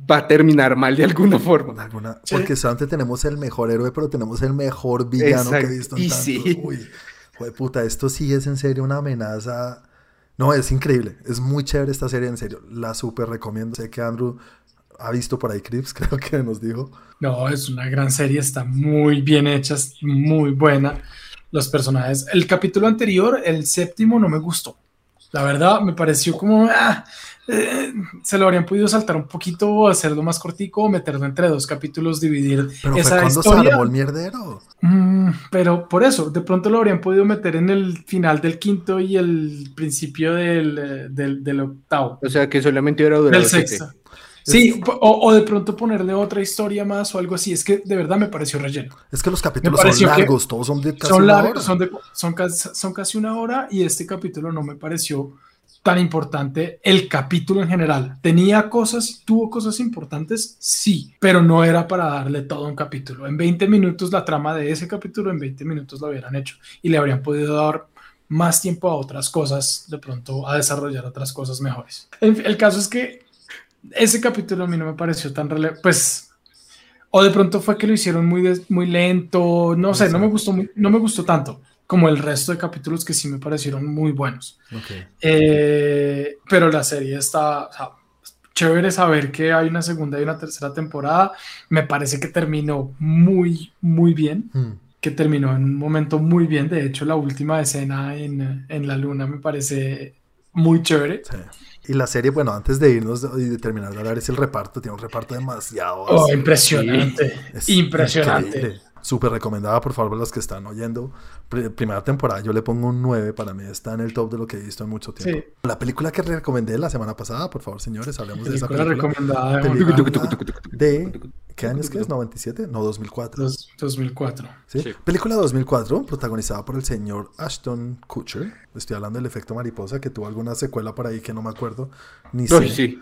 va a terminar mal de alguna de forma. alguna- Sí. Porque solamente tenemos el mejor héroe, pero tenemos el mejor villano que Exacto. he visto en Y tantos. sí. Uy, jue puta, esto sí es en serio una amenaza. No, es increíble. Es muy chévere esta serie, en serio. La súper recomiendo. Sé que Andrew ha visto por ahí clips, creo que nos dijo. No, es una gran serie, está muy bien hecha, es muy buena. Los personajes. El capítulo anterior, el séptimo, no me gustó. La verdad, me pareció como. ah, eh, se lo habrían podido saltar un poquito, hacerlo más cortico, o meterlo entre dos capítulos, dividir Pero fue esa cuando se historia. armó el mierdero. Mm, pero por eso, de pronto lo habrían podido meter en el final del quinto y el principio del, eh, del, del octavo. O sea que solamente hubiera durado Del siete. Sí, o, o de pronto ponerle otra historia más o algo así. Es que de verdad me pareció relleno. Es que los capítulos son largos, todos son de casi Son una hora. son, de- son, casi, son casi una hora y este capítulo no me pareció tan importante. El capítulo en general tenía cosas, tuvo cosas importantes, sí, pero no era para darle todo un capítulo. En 20 minutos la trama de ese capítulo, en 20 minutos lo hubieran hecho y le habrían podido dar más tiempo a otras cosas, de pronto a desarrollar otras cosas mejores. El caso es que ese capítulo a mí no me pareció tan relevante, pues, o de pronto fue que lo hicieron muy, muy lento, no sé, no me gustó, muy- no me gustó tanto como el resto de capítulos que sí me parecieron muy buenos. Ok. Eh, pero la serie está, o sea, chévere saber que hay una segunda y una tercera temporada. Me parece que terminó muy, muy bien, Mm. que terminó en un momento muy bien. De hecho, la última escena en, en la luna me parece muy chévere. Sí. Y la serie, bueno, antes de irnos y de terminar de hablar, es el reparto. Tiene un reparto demasiado. Oh, así. impresionante, Es impresionante. increíble. Súper recomendada, por favor, los que están oyendo. Pri- primera temporada, yo le pongo un 9. Para mí está en el top de lo que he visto en mucho tiempo. Sí. La película que recomendé la semana pasada, por favor, señores, hablemos de esa Película recomendada Película de. ¿Qué años que es? ¿97? No, 2004. dos- 2004. ¿sí? Sí. Película 2004, protagonizada por el señor Ashton Kutcher. Estoy hablando del efecto mariposa, que tuvo alguna secuela por ahí que no me acuerdo. Ni Uy, sé. sí.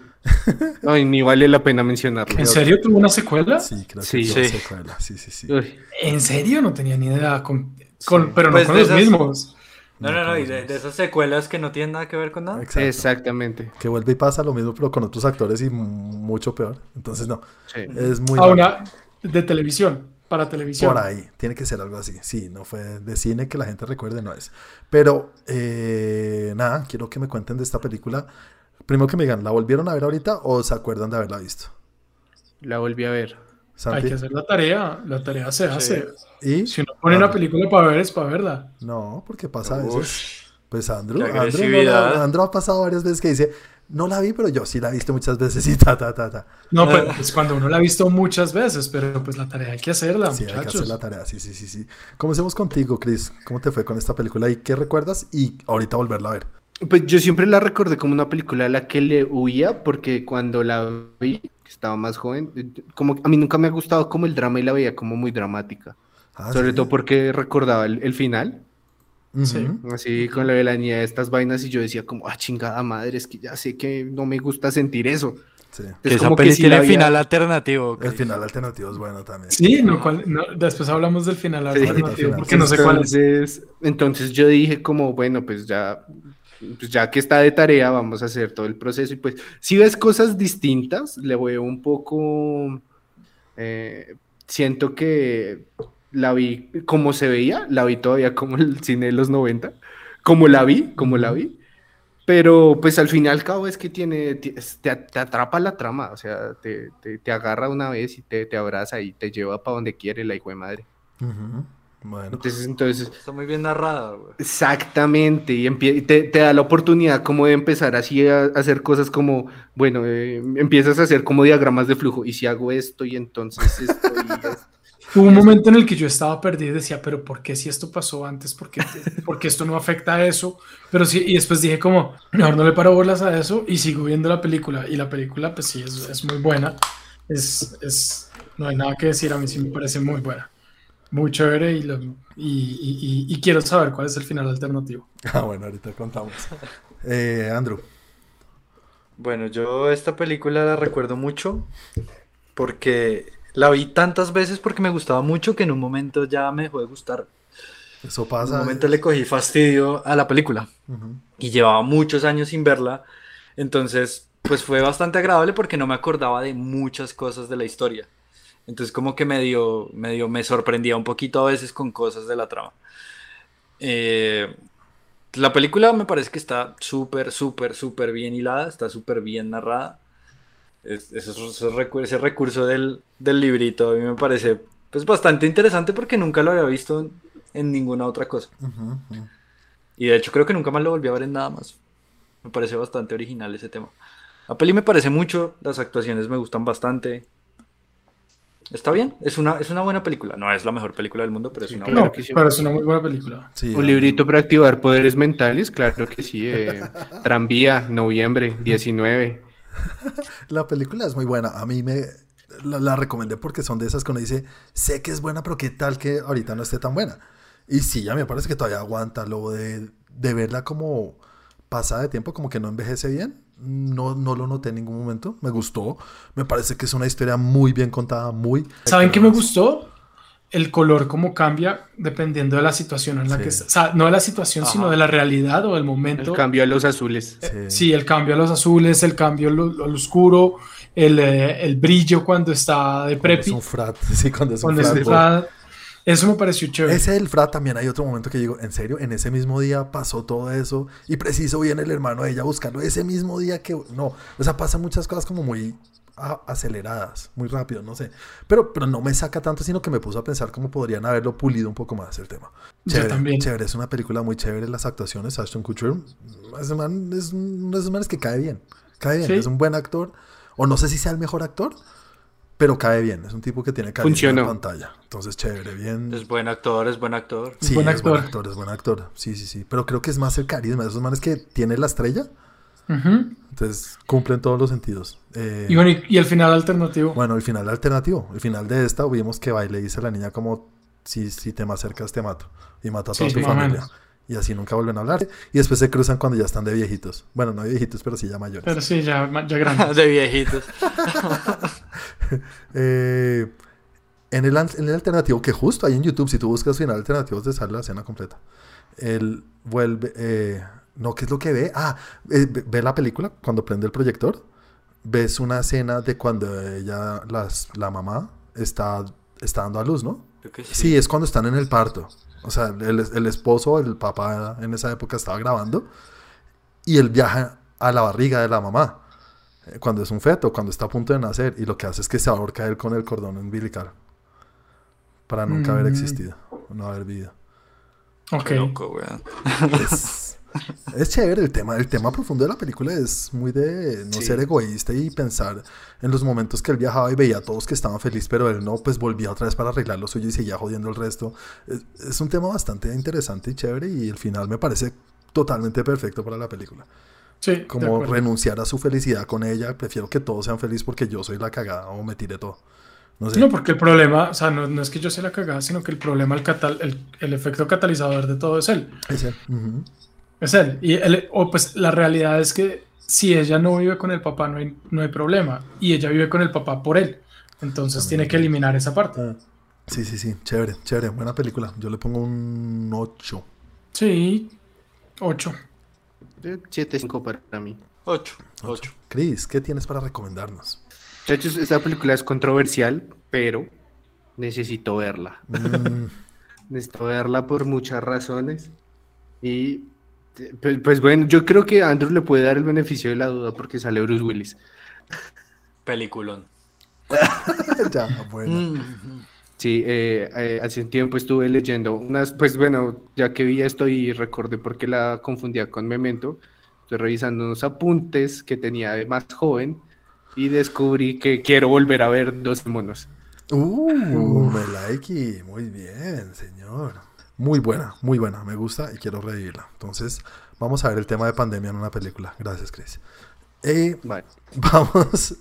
Ay, ni vale la pena mencionarlo. ¿En serio tuvo una secuela? Sí, creo Sí. que tuvo Sí. secuela. Sí, sí, sí. Uy, ¿En serio? No tenía ni idea. Con, con- pero Pues no con de los esas- mismos. No, no, no, y de, de esas secuelas que no tienen nada que ver con nada. Exacto. exactamente. Que vuelve y pasa lo mismo, pero con otros actores y mucho peor. Entonces, no. Sí. Es muy A largo. una de televisión, para televisión. Por ahí, tiene que ser algo así. Sí, no fue de cine que la gente recuerde, no es. Pero, eh, nada, quiero que me cuenten de esta película. Primero que me digan, ¿la volvieron a ver ahorita o se acuerdan de haberla visto? La volví a ver. Hay que hacer la tarea. La tarea se hace. ¿Y? Si uno pone una película para ver, es para verla. No, porque pasa a veces. Pues Andrew, Andrew, no la-. Andrew ha pasado varias veces que dice, no la vi, pero yo sí la he visto muchas veces y ta, ta, ta, ta. No, pues, pues cuando uno la ha visto muchas veces, pero pues la tarea hay que hacerla, Sí, hay que hacer muchachos. la tarea, sí, sí, sí, sí. Comencemos contigo, Chris. ¿Cómo te fue con esta película y qué recuerdas? Y ahorita volverla a ver. Pues yo siempre la recordé como una película a la que le huía porque cuando la vi, que estaba más joven, eh, como a mí nunca me ha gustado como el drama y la veía como muy dramática. Ah, Sobre sí. todo porque recordaba el, el final. Sí. así con la de la niña de estas vainas y yo decía como, ah, chingada madre, es que ya sé que no me gusta sentir eso. Sí. Que esa como peli si tiene final alternativo. El final alternativo es bueno también. Sí, no, cuál- no, después hablamos del final Sí, alternativo, final. porque no sé cuál es. Entonces, entonces yo dije como, bueno, pues ya, pues ya que está de tarea, vamos a hacer todo el proceso. Y pues, si ves cosas distintas, le veo un poco, eh, siento que la vi como se veía, la vi todavía como el cine de los 90, como la vi, como la vi. Pero pues al fin y al cabo es que tiene, ti- te, te atrapa la trama, o sea, te, te- agarra una vez y te, abraza y te lleva para donde quiere la hijo de madre. Ujú. Bueno. Entonces, entonces, Está muy bien narrada, güey. exactamente, y, te, te da la oportunidad como de empezar así a, a hacer cosas como, bueno, eh, empiezas a hacer como diagramas de flujo, y si hago esto y entonces esto y esto. Hubo un momento en el que yo estaba perdido y decía, pero ¿por qué si esto pasó antes? ¿Por qué, por qué esto no afecta a eso? Pero sí, y después dije como, mejor no le paro bolas a eso y sigo viendo la película. Y la película, pues sí, es, es muy buena. Es, es, no hay nada que decir, a mí sí me parece muy buena. Muy chévere y, lo- y, y- y- y quiero saber cuál es el final alternativo. Ah, bueno, ahorita contamos. Eh, Andrew. Bueno, yo esta película la recuerdo mucho porque la vi tantas veces porque me gustaba mucho que en un momento ya me dejó de gustar. Eso En pasa. un momento le cogí fastidio a la película y llevaba muchos años sin verla. Entonces, pues fue bastante agradable porque no me acordaba de muchas cosas de la historia. Entonces, como que medio, medio me sorprendía un poquito a veces con cosas de la trama. Eh, la película me parece que está súper, súper, súper bien hilada, está súper bien narrada. Es- ese, recu- ese recurso del, del librito a mí me parece pues, bastante interesante porque nunca lo había visto en, en ninguna otra cosa. Y de hecho creo que nunca más lo volví a ver en nada más. Me parece bastante original ese tema. La peli me parece mucho, las actuaciones me gustan bastante. Está bien, es una, es una buena película. No es la mejor película del mundo, pero es una Claro buena. no, que sí. pero es una muy buena película. Sí, Un librito para activar poderes mentales, claro que sí. eh, Tranvía, noviembre, 19. La película es muy buena. A mí me la, la recomendé porque son de esas que uno dice, sé que es buena, pero qué tal que ahorita no esté tan buena. Y sí, ya me parece que todavía aguanta lo de, de verla como pasada de tiempo, como que no envejece bien. No, no lo noté en ningún momento. Me gustó. Me parece que es una historia muy bien contada, muy... ¿Saben qué me gustó? El color cómo cambia dependiendo de la situación en la Sí. que está. O sea, no de la situación, Ajá. sino de la realidad o del El momento. cambio a los azules. Sí. Sí, el cambio a los azules, el cambio al, oscuro, el, eh, el brillo cuando está de Cuando prepi, es un frat, sí, cuando es un cuando es frat boy. frat. Eso me pareció chévere. Ese del frat también hay otro momento que digo, en serio, en ese mismo día pasó todo eso y preciso viene el hermano de ella buscando ese mismo día que no, o sea, pasan muchas cosas como muy a- aceleradas, muy rápido, no sé, pero pero no me saca tanto, sino que me puso a pensar cómo podrían haberlo pulido un poco más el tema. Yo Chévere, también. chévere, es una película muy chévere, las actuaciones, Ashton Kutcher, ese man es esos manes que cae bien, cae bien, Sí. es un buen actor, o no sé si sea el mejor actor, pero cae bien, es un tipo que tiene carisma en Funcionó. pantalla, entonces chévere, bien. Es buen actor, es buen actor. Sí, buen es buen actor. es buen actor. Sí, sí, sí. Pero creo que es más el carisma de esos manes que tiene la estrella. Ujú. Entonces cumplen todos los sentidos. Eh, Y bueno, y, y el final alternativo. bueno, el final alternativo. El final de esta vimos que va y le dice a la niña como si, si te me acercas te mato. Y mata a toda Sí, tu familia. Y así nunca vuelven a hablar. Y después se cruzan cuando ya están de viejitos. Bueno, no de viejitos, pero sí ya mayores. Pero sí, ya, ya grande. de viejitos. Eh, en, el, en el alternativo, que justo ahí en YouTube, si tú buscas final alternativo, te sale la escena completa. Él vuelve. eh, no, ¿qué es lo que ve? Ah, eh, ve, la película cuando prende el proyector. Ves una escena de cuando ella, las, la mamá, está, está dando a luz, ¿no? Que Sí. es cuando están en el parto. O sea, el, el esposo, el papá en esa época estaba grabando y él viaja a la barriga de la mamá cuando es un feto, cuando está a punto de nacer y lo que hace es que se ahorca él con el cordón umbilical para nunca haber Mm. existido, no haber vivido. Ok. Qué loco, weón. Es, es chévere el tema, el tema profundo de la película es muy de no Sí. ser egoísta y pensar en los momentos que él viajaba y veía a todos que estaban felices, pero él no, pues volvía otra vez para arreglar lo suyo y seguía jodiendo el resto. Es, es un tema bastante interesante y chévere y el final me parece totalmente perfecto para la película. Sí, Como renunciar a su felicidad con ella, prefiero que todos sean felices porque yo soy la cagada o me tire todo. No sé. No, porque el problema, o sea, no, no es que yo sea la cagada, sino que el problema, el, catal- el, el efecto catalizador de todo es él. Ese, ujú. Es él. Y él, o pues la realidad es que si ella no vive con el papá, no hay, no hay problema. Y ella vive con el papá por él. Entonces tiene que eliminar esa parte. Ah, Sí, sí, sí, chévere, chévere, buena película. Yo le pongo un 8. Sí, 8. 7-5 para mí. Ocho, ocho. Chris, ¿qué tienes para recomendarnos? Muchachos, esta película es controversial, pero necesito verla. Mm, Necesito verla por muchas razones. Y pues, pues bueno, yo creo que Andrew le puede dar el beneficio de la duda porque sale Bruce Willis. Peliculón. ya, bueno. Mm. Sí, eh, eh, hace un tiempo estuve leyendo unas, pues bueno, ya que vi esto y recordé por qué la confundía con Memento, estoy revisando unos apuntes que tenía de más joven y descubrí que quiero volver a ver dos monos. Uh, me like. Muy bien, señor. Muy buena, muy buena. Me gusta y quiero revivirla. Entonces, vamos a ver el tema de pandemia en una película. Gracias, Chris. Eh, Vale. Vamos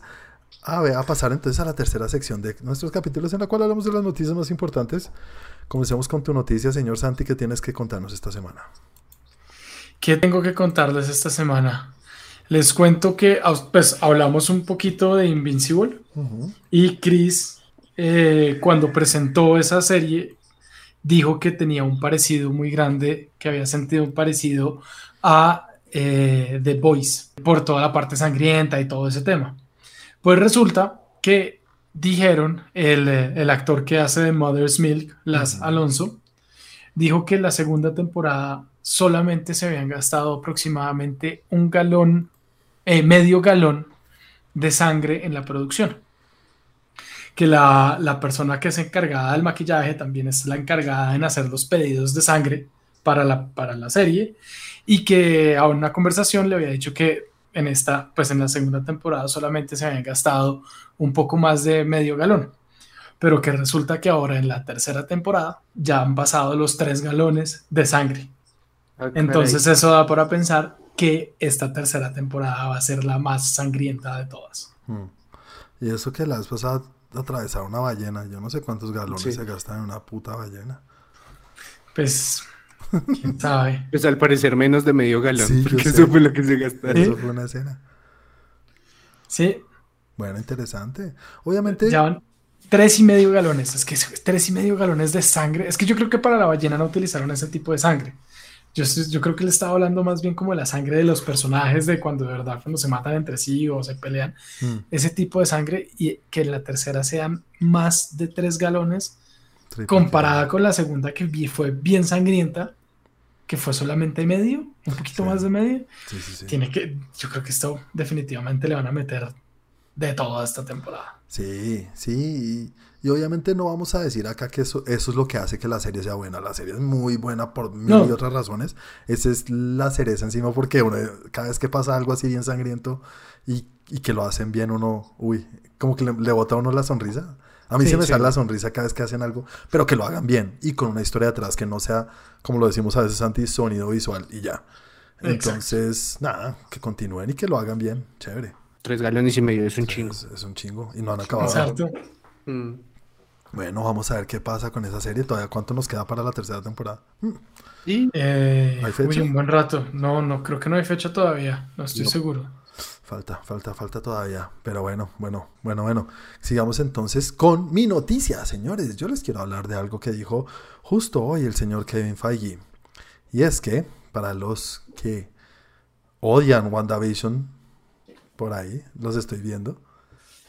a, ver, a pasar entonces a la tercera sección de nuestros capítulos en la cual hablamos de las noticias más importantes. Comencemos con tu noticia, señor Santi, que tienes que contarnos esta semana. ¿Qué tengo que contarles esta semana? Les cuento que pues, hablamos un poquito de Invincible y Chris, eh, cuando presentó esa serie, dijo que tenía un parecido muy grande, que había sentido un parecido a eh, The Voice por toda la parte sangrienta y todo ese tema. Pues resulta que dijeron, el, el actor que hace de Mother's Milk, Las. Alonso, dijo que la segunda temporada solamente se habían gastado aproximadamente un galón, eh, medio galón de sangre en la producción. Que la, la persona que es encargada del maquillaje también es la encargada en hacer los pedidos de sangre para la, para la serie y que a una conversación le había dicho que en esta, pues en la segunda temporada solamente se habían gastado un poco más de medio galón, pero que resulta que ahora en la tercera temporada ya han pasado los tres galones de sangre. Ah, Entonces eso da para pensar que esta tercera temporada va a ser la más sangrienta de todas. Mm. Y eso que la vez pasada atravesaron una ballena. Yo no sé cuántos galones Sí. se gastan en una puta ballena. Pues, quién sabe. Pues al parecer menos de medio galón, Sí, yo porque sé. eso fue lo que se gastaron. Eso fue una escena. Sí, Bueno, interesante. Obviamente, ya van tres y medio galones. Es que es tres y medio galones de sangre. Es que yo creo que para la ballena no utilizaron ese tipo de sangre. Yo, yo creo que le estaba hablando más bien como de la sangre de los personajes, de cuando de verdad, cuando se matan entre sí o se pelean. mm, Ese tipo de sangre y que en la tercera sean más de tres galones triple comparada con la segunda que vi- fue bien sangrienta, que fue solamente medio, un poquito Sí. más de medio. Sí, sí, sí. Tiene que, yo creo que esto definitivamente le van a meter de toda esta temporada. Sí, sí. Y, y obviamente no vamos a decir acá que eso, eso es lo que hace que la serie sea buena. La serie es muy buena por mil No. y otras razones. Esa es la cereza encima porque uno, cada vez que pasa algo así bien sangriento y, y que lo hacen bien uno, uy, como que le, le bota a uno la sonrisa. A mí Sí, se me sí. sale la sonrisa cada vez que hacen algo, pero que lo hagan bien y con una historia detrás que no sea, como lo decimos a veces, anti sonido visual y ya. Exacto. Entonces, nada, que continúen y que lo hagan bien. Chévere. Tres galones y medio es un chingo. Es, es un chingo y no han acabado. Exacto. Mm. Bueno, vamos a ver qué pasa con esa serie. Todavía cuánto nos queda para la tercera temporada. Mm, Y Eh, ¿Hay fecha? uy, un buen rato. No, no, creo que no hay fecha todavía. No estoy No. seguro. Falta, falta, falta todavía. Pero bueno, bueno, bueno, bueno. Sigamos entonces con mi noticia, señores. Yo les quiero hablar de algo que dijo justo hoy el señor Kevin Feige. Y es que, para los que odian WandaVision, por ahí, los estoy viendo.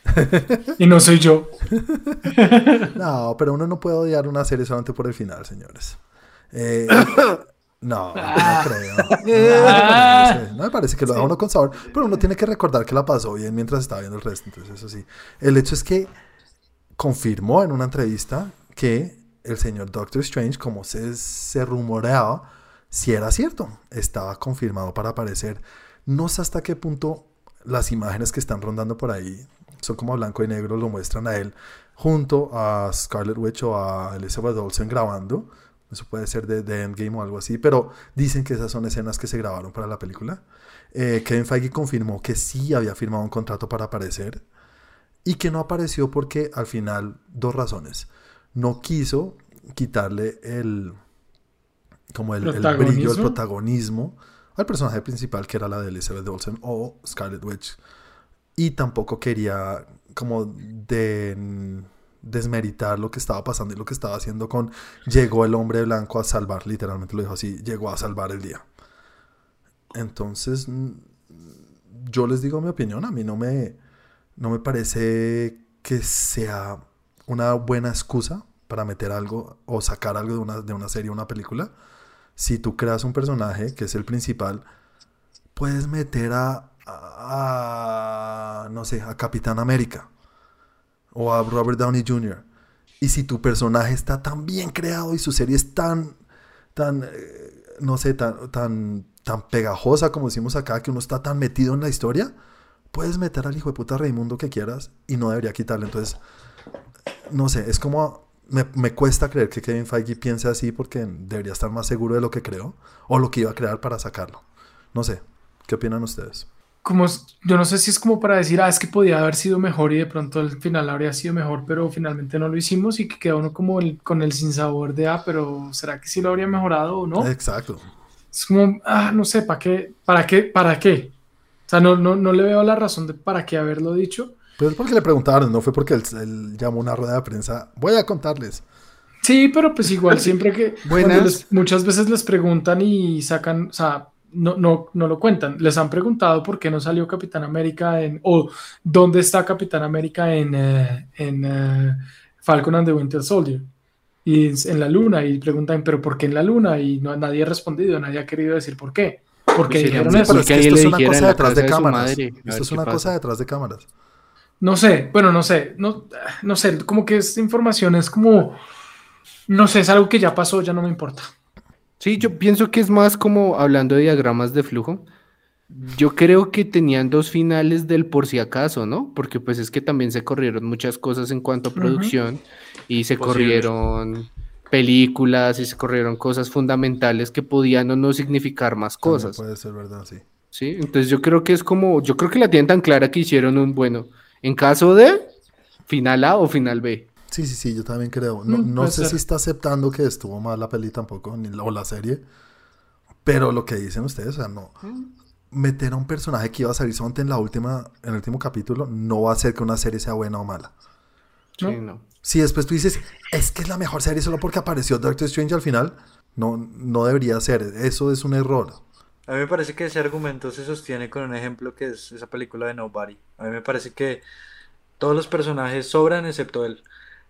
Y no soy yo. No, pero uno no puede odiar una serie solamente por el final, señores. Eh, no, no creo. No, me parece, no me parece que lo haga uno con sabor, pero uno tiene que recordar que la pasó bien mientras estaba viendo el resto. Entonces, eso sí. El hecho es que confirmó en una entrevista que el señor Doctor Strange, como se, se rumoreaba, si era cierto. Estaba confirmado para aparecer. No sé hasta qué punto las imágenes que están rondando por ahí son como blanco y negro, lo muestran a él junto a Scarlet Witch o a Elizabeth Olsen grabando. Eso puede ser de, de Endgame o algo así, pero dicen que esas son escenas que se grabaron para la película. Eh, Kevin Feige confirmó que sí había firmado un contrato para aparecer y que no apareció porque al final, dos razones. No quiso quitarle el, como el, el brillo, el ¿Protagonismo? protagonismo al personaje principal que era la de Elizabeth Olsen o Scarlet Witch. Y tampoco quería como de desmeritar lo que estaba pasando y lo que estaba haciendo con llegó el hombre blanco a salvar, literalmente lo dijo así, llegó a salvar el día. Entonces, mm, yo les digo mi opinión, a mí no me, no me parece que sea una buena excusa para meter algo o sacar algo de una, de una serie o una película. Si tú creas un personaje que es el principal, puedes meter a, a, a, no sé, a Capitán América o a Robert Downey Jr. Y si tu personaje está tan bien creado y su serie es tan, tan, eh, no sé, tan, tan, tan pegajosa como decimos acá, que uno está tan metido en la historia, puedes meter al hijo de puta Raimundo que quieras y no debería quitarle. Entonces, no sé, es como, me, me cuesta creer que Kevin Feige piense así porque debería estar más seguro de lo que creó o lo que iba a crear para sacarlo. No sé, ¿qué opinan ustedes? Como yo no sé si es como para decir, ah, es que podía haber sido mejor y de pronto al final habría sido mejor, pero finalmente no lo hicimos y que queda uno como el- con el sinsabor de, ah, pero ¿será que sí lo habría mejorado o no? Exacto. Es como, ah, no sé, ¿para qué? ¿Para qué? ¿Para qué? O sea, no, no, no le veo la razón de para qué haberlo dicho. Pues es porque le preguntaron, no fue porque él, él llamó una rueda de prensa. Voy a contarles. Sí, pero pues igual siempre que Buenas. les- muchas veces les preguntan y sacan, o sea, no, no, no lo cuentan. Les han preguntado por qué no salió Capitán América en, o dónde está Capitán América en, eh, en eh, Falcon and the Winter Soldier. Y en la luna, y preguntan, pero ¿por qué en la luna? Y no, nadie ha respondido, nadie ha querido decir por qué. Porque Pues dijeron eso. Pero Porque es que ahí esto es una cosa detrás de cámaras. Esto es una pasa. cosa detrás de cámaras. No sé, bueno, no sé, no, no sé, como que esta información es como, no sé, es algo que ya pasó, ya no me importa. Sí, yo pienso que es más como hablando de diagramas de flujo. Yo creo que tenían dos finales del por si acaso, ¿no? Porque pues es que también se corrieron muchas cosas en cuanto a producción y se Posible. corrieron películas y se corrieron cosas fundamentales que podían o no significar más También cosas, Puede ser verdad, sí. ¿sí? Entonces yo creo que es como, yo creo que la tienen tan clara que hicieron un, bueno, en caso de final A o final B. Sí, sí, sí, yo también creo. No, Mm, no sé ser. si está aceptando que estuvo mal la peli tampoco, ni la- o la serie. Pero lo que dicen ustedes, o sea, no. Meter a un personaje que iba a salir solamente en la última, en el último capítulo, no va a hacer que una serie sea buena o mala. Sí, ¿No? no. Si después tú dices, es que es la mejor serie solo porque apareció Doctor Strange al final, no, no debería ser. Eso es un error. A mí me parece que ese argumento se sostiene con un ejemplo que es esa película de Nobody. A mí me parece que todos los personajes sobran excepto él.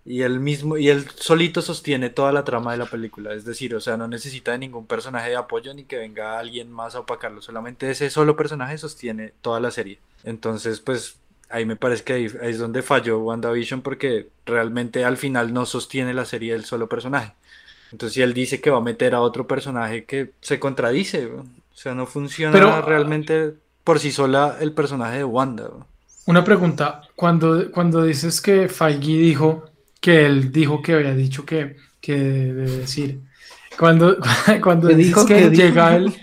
Y él mismo, y él solito sostiene toda la trama de la película. Es decir, o sea, no necesita de ningún personaje de apoyo ni que venga alguien más a opacarlo. Solamente ese solo personaje sostiene toda la serie. Entonces, pues ahí me parece que ahí, es donde falló WandaVision porque realmente al final no sostiene la serie el solo personaje. Entonces, si él dice que va a meter a otro personaje que se contradice, ¿no? o sea, no funciona Pero- realmente por sí sola el personaje de Wanda. ¿no? Una pregunta, cuando, cuando dices que Feige dijo que él dijo que había dicho que, que debe decir, cuando, cuando ¿Qué dices dijo? que llega el,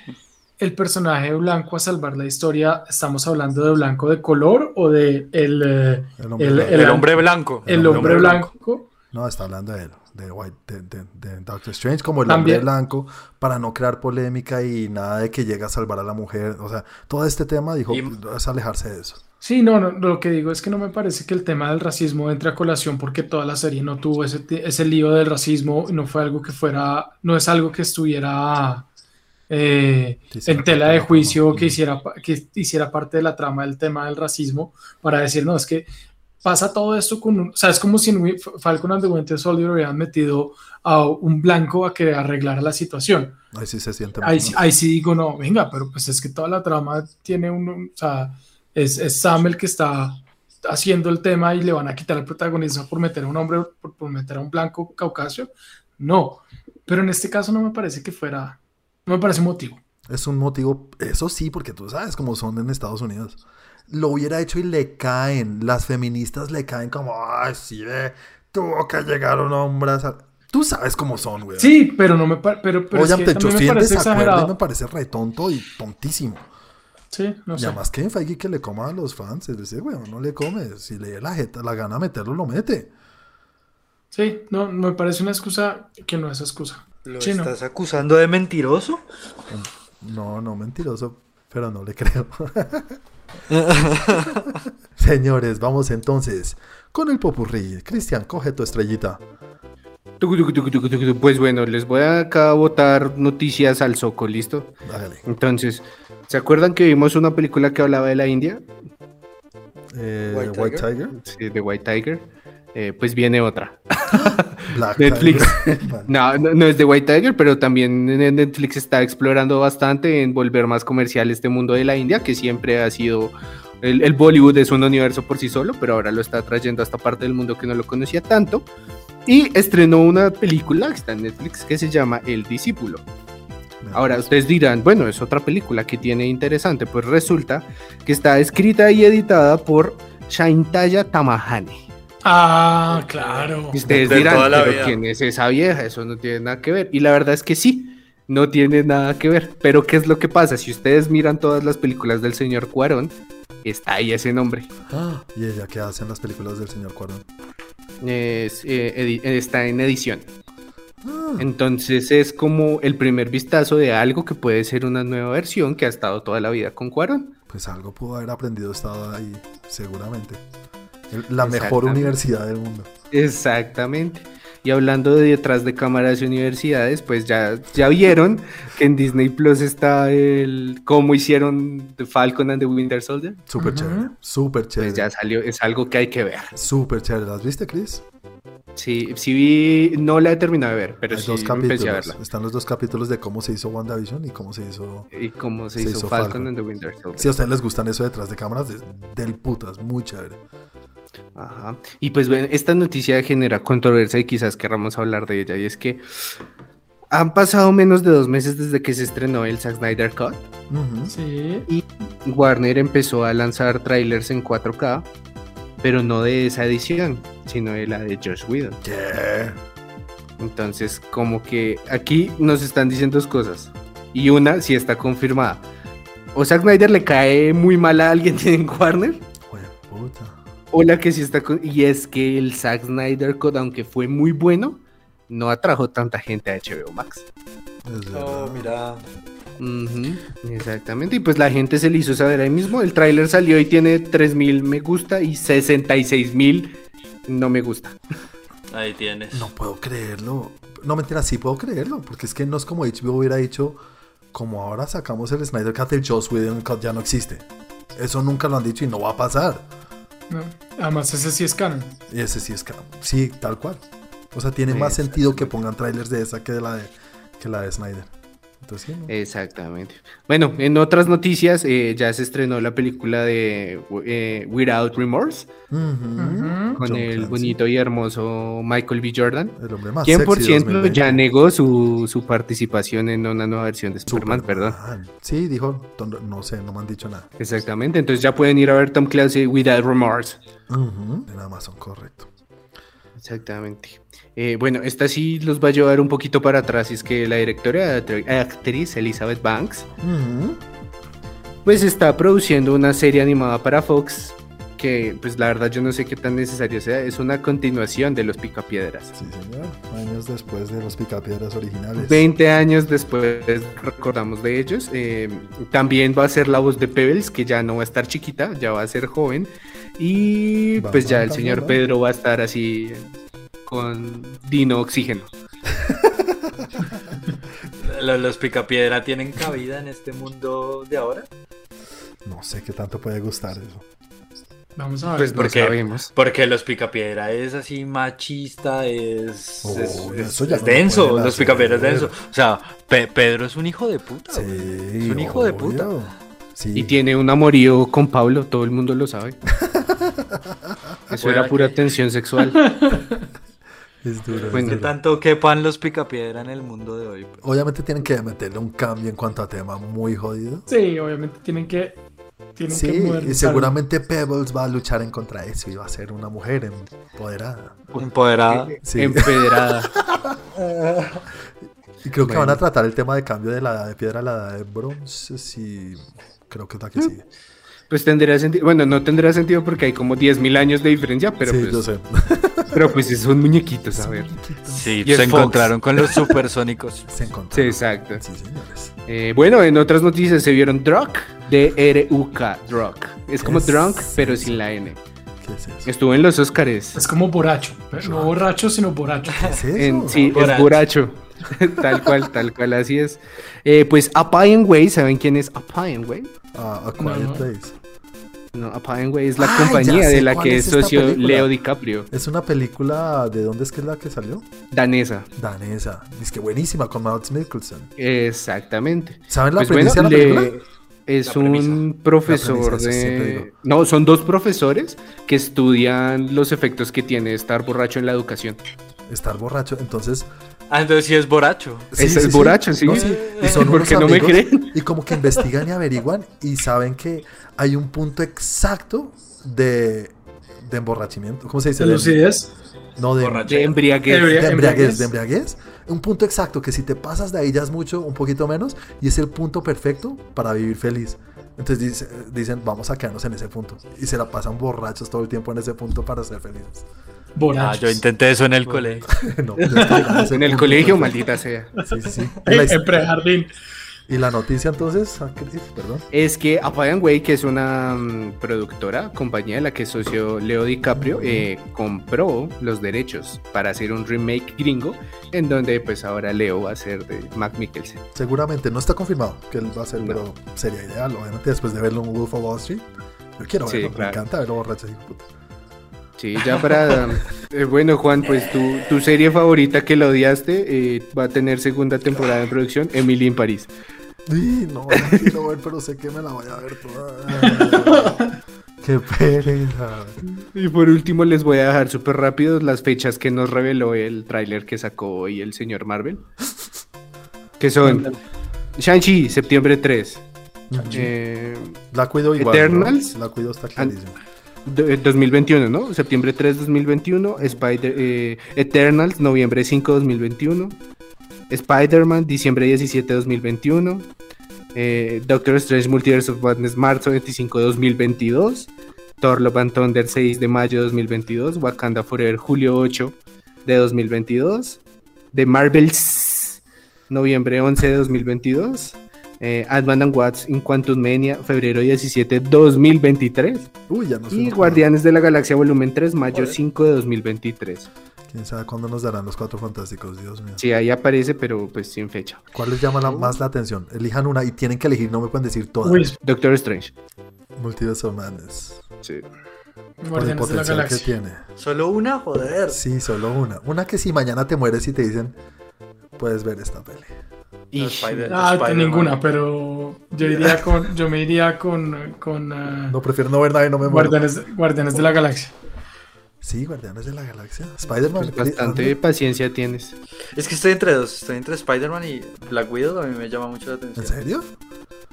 el personaje blanco a salvar la historia, ¿estamos hablando de blanco de color o de el, eh, El hombre el, blanco. el- El hombre blanco. el hombre blanco? No, está hablando de él, de, White, de, de- de Doctor Strange como el También. hombre blanco, para no crear polémica y nada de que llegue a salvar a la mujer. O sea, todo este tema dijo, Y- es alejarse de eso. Sí, no, no, lo que digo es que no me parece que el tema del racismo entre a colación porque toda la serie no tuvo ese, ese lío del racismo, no fue algo que fuera, no es algo que estuviera eh, en tela de juicio, que hiciera, que hiciera parte de la trama del tema del racismo para decir, no, es que pasa todo esto con, un- o sea, es como si en Falcon and the Winter Soldier hubieran metido a un blanco a que arreglara la situación. Ahí sí se siente Ahí, ahí sí digo, no, venga, pero pues es que toda la trama tiene un, un- o sea, es, es Sam el que está haciendo el tema y le van a quitar el protagonismo por meter a un hombre, por, por meter a un blanco caucasio. No, pero en este caso no me parece que fuera, no me parece motivo. Es un motivo, eso sí, porque tú sabes cómo son en Estados Unidos. Lo hubiera hecho y le caen, las feministas le caen como, ay, sí, ve, tuvo que llegar un hombre a sal-". Tú sabes cómo son, güey. Sí, pero no me pero, pero es Oye, que ante también me 800 parece exagerado. me parece re tonto y tontísimo. Sí, no Y sé. además que Feige que le coma a los fans, es decir, güey, no le come. Si le dé la, jeta, la gana meterlo, lo mete. Sí, no, me parece una excusa que no es excusa. ¿Lo Sí, no. estás acusando de mentiroso? No, no, mentiroso, pero no le creo. Señores, vamos entonces con el popurrí. Cristian, coge tu estrellita. Pues bueno, les voy a acá botar noticias al soco, ¿listo? Hágale. Entonces, ¿se acuerdan que vimos una película que hablaba de la India? Eh, White White, Tiger. Tiger. Sí, de White Tiger. Eh, pues viene otra. Black Netflix. No, no, no es de White Tiger, pero también en Netflix está explorando bastante en volver más comercial este mundo de la India, que siempre ha sido. El, el Bollywood es un universo por sí solo, pero ahora lo está trayendo a esta parte del mundo que no lo conocía tanto. Y estrenó una película que está en Netflix que se llama El Discípulo. Ahora ustedes dirán, bueno, es otra película que tiene interesante. Pues resulta que está escrita y editada por Shaintaya Tamahane. Ah, claro. Y Ustedes De dirán, pero vida. ¿quién es esa vieja? Eso no tiene nada que ver. Y la verdad es que sí, no tiene nada que ver. Pero ¿qué es lo que pasa? Si ustedes miran todas las películas del señor Cuarón, está ahí ese nombre. Ah, ¿Y ella qué hace en las películas del señor Cuarón? Es, eh, está en edición. Ah, Entonces es como el primer vistazo de algo que puede ser una nueva versión que ha estado toda la vida con Cuarón. pues algo pudo haber aprendido estado ahí, seguramente. La mejor universidad del mundo. Exactamente. Y hablando de detrás de cámaras y universidades, pues ya, ya vieron que en Disney Plus está el cómo hicieron The Falcon and the Winter Soldier. Súper chévere, súper Pues chévere. ya salió, es algo que hay que ver. Súper chévere. ¿Las viste, Chris? Sí, sí vi, no la he terminado de ver, pero Hay sí dos empecé a verla. Están los dos capítulos de cómo se hizo WandaVision y cómo se hizo... Y cómo se, Se hizo, hizo Falcon, Falcon. and the Winter Soldier. Si a ustedes les gustan eso detrás de cámaras, es del putas, muy chévere. Ajá. Y pues bueno, esta noticia genera controversia y quizás querramos hablar de ella. Y es que han pasado menos de dos meses desde que se estrenó el Zack Snyder Cut. Sí. Warner empezó a lanzar trailers en 4K, pero no de esa edición, sino de la de Josh Whedon. Entonces, como que aquí nos están diciendo dos cosas. Y una sí está confirmada. O Zack Snyder le cae muy mal a alguien en Warner. Puta. O la que sí está con... Y es que el Zack Snyder Cut, aunque fue muy bueno, no atrajo tanta gente a HBO Max. Es Oh, exactamente. Y pues la gente se le hizo saber ahí mismo. El tráiler salió y tiene 3000 me gusta y 66000 no me gusta. Ahí tienes. No puedo creerlo. No, mentira, sí puedo creerlo. Porque es que no es como HBO hubiera dicho, como ahora sacamos el Snyder Cut, el Joss Whedon Cut ya no existe. Eso nunca lo han dicho y no va a pasar. No. Además, ese sí es canon. Y ese sí es canon. Sí, tal cual. O sea, tiene más sentido que pongan trailers de esa que de la de, que la de Snyder. Entonces, sí, ¿no? Exactamente. Bueno, en otras noticias, eh, ya se estrenó la película de eh, Without Remorse con John el Clancy, bonito y hermoso Michael B. Jordan. El hombre más Quien por sexy cierto 2020. ya negó su, su participación en una nueva versión de Superman, perdón. Superman. Sí, dijo, no sé, no me han dicho nada. Exactamente, entonces ya pueden ir a ver Tom Clancy Without Remorse. En Amazon, correcto. Exactamente. Eh, bueno, esta sí los va a llevar un poquito para atrás, y es que la directora act- actriz Elizabeth Banks, pues está produciendo una serie animada para Fox, que pues la verdad yo no sé qué tan necesaria sea, es una continuación de Los Picapiedras. Sí, señor. Años después de los picapiedras originales. 20 años después recordamos de ellos. eh, también va a ser la voz de Pebbles, que ya no va a estar chiquita, ya va a ser joven. Y pues ya el señor ¿no? Pedro va a estar así con Dino Oxígeno. ¿Los, los picapiedra tienen cabida en este mundo de ahora? No sé qué tanto puede gustar eso. Vamos a ver. Pues Porque- sabemos. Porque los picapiedra es así machista, es, Oh, es, eso es- ya es no lo denso. Los picapiedra es denso. O sea, Pe- Pedro es un hijo de puta. Sí. Es un hijo de puta. Sí. Y tiene un amorío con Pablo, todo el mundo lo sabe. Eso era pura que- tensión sexual. Es duro. es Bueno, Que duro. tanto quepan los picapiedra en el mundo de hoy. pues. Obviamente tienen que meterle un cambio en cuanto a tema muy jodido. Sí, obviamente tienen que. Tienen que Sí, y seguramente Pebbles va a luchar en contra de eso y va a ser una mujer empoderada. Empoderada. Sí. Empedrada. Y creo que Bueno. van a tratar el tema de cambio de la edad de piedra a la edad de bronce. Sí, creo que es la que sigue. Pues tendría sentido. Bueno, no tendría sentido porque hay como 10.000 años de diferencia, pero, sí, pues, yo sé. pero pues son muñequitos, a ver. Sí, Y es se Fox. encontraron con los supersónicos. Se encontró. Sí, exacto. Sí, señores. Eh, bueno, en otras noticias se vieron Drunk, D-R-U-K, Drunk. Es como Es- Drunk, pero sin la N. ¿Qué es eso? Estuvo en los Oscars. Es como borracho. pero no borracho, sino borracho. ¿Qué es eso? En- sí, es Borracho. borracho. tal cual, tal cual, así es. Eh, pues Appian Way, ¿saben quién es Appian Way? Ah, A Quiet No. Place. No, Appian Way es la Ay, compañía de la que es socio película. Leo DiCaprio, Es una película. ¿De dónde es que es la que salió? danesa. Danesa. Es que buenísima con Mads Mikkelsen. Exactamente. ¿Saben la Pues bueno, premisa de la le- película? es La premisa. un profesor de... No, son dos profesores que estudian los efectos que tiene estar borracho en la educación. Estar borracho. Entonces. Ah, entonces sí es borracho. Es borracho, sí. No, sí. Y son ¿Por unos qué no me amigos, creen? Y como que investigan y averiguan y saben que hay un punto exacto de, de emborrachamiento. ¿Cómo se dice? ¿De De- lucidez? no, de. De embriaguez. De embriaguez, embriaguez. de embriaguez. Un punto exacto, que si te pasas de ahí ya es mucho, un poquito menos, y es el punto perfecto para vivir feliz. Entonces dice- dicen, vamos a quedarnos en ese punto. Y se la pasan borrachos todo el tiempo en ese punto para ser felices. Ah, Borrachos. yo intenté eso en el colegio. No, ese En el colegio, maldita sea. Sí, sí, En, la, en prejardín. Y la noticia entonces, ¿qué dices? Perdón. Es que Apple Way, que es una mm, productora, compañía de la que es socio Leo DiCaprio, eh, compró los derechos para hacer un remake gringo, en donde pues ahora Leo va a ser de Mac Mikkelsen. Seguramente no está confirmado que él va a ser, No. pero sería ideal, obviamente, después de verlo en Wolf of Wall Street. Yo quiero Sí, verlo, me encanta verlo borracho. de puta. Sí, ya para... eh, bueno, Juan, pues tu, tu serie favorita que lo odiaste eh, va a tener segunda temporada en producción, Emily en París. Sí, no, la quiero ver, pero sé que me la voy a ver toda. Qué pereza. Y por último les voy a dejar súper rápido las fechas que nos reveló el tráiler que sacó hoy el señor Marvel. Que son Shang-Chi, septiembre 3. Eh, La cuido igual. Eternals. ¿no? La cuido está clarísimo. Do- 2021, ¿no? Septiembre 3, 2021. Spider, eh, Eternals, noviembre 5, 2021. Spider-Man, diciembre 17, 2021. Eh, Doctor Strange Multiverse of Madness, marzo 25, 2022. Thor Love and Thunder, 6 de mayo de 2022. Wakanda Forever, julio 8 de 2022. The Marvels, noviembre 11 de 2022. Eh, Ant-Man and Watts in Quantum Mania, febrero 17, 2023. Uy, ya no sé. Y Guardianes de la Galaxia Volumen 3, mayo 5 de 2023. Quién sabe cuándo nos darán los cuatro fantásticos, Dios mío. Sí, ahí aparece, pero pues sin fecha. ¿Cuál les llama la- más la atención? Elijan una y tienen que elegir, no me pueden decir todas. Uy, Doctor Strange. Multiverse of Madness. Sí. Por el Guardianes de la potencial que tiene. Solo una, joder. Sí, solo una. Una que si mañana te mueres y te dicen, puedes ver esta peli. No, Y Spider- Ah, Spider-Man. ninguna, pero yo iría con, yo me iría con, con ah, No, prefiero no ver nada y no me muero. Guardianes, Guardianes de la Galaxia. Sí, Guardianes de la Galaxia. Spider-Man. pues, bastante paciencia tienes. Es que estoy entre dos. Estoy entre Spider-Man y Black Widow. A mí me llama mucho la ¿En atención. serio?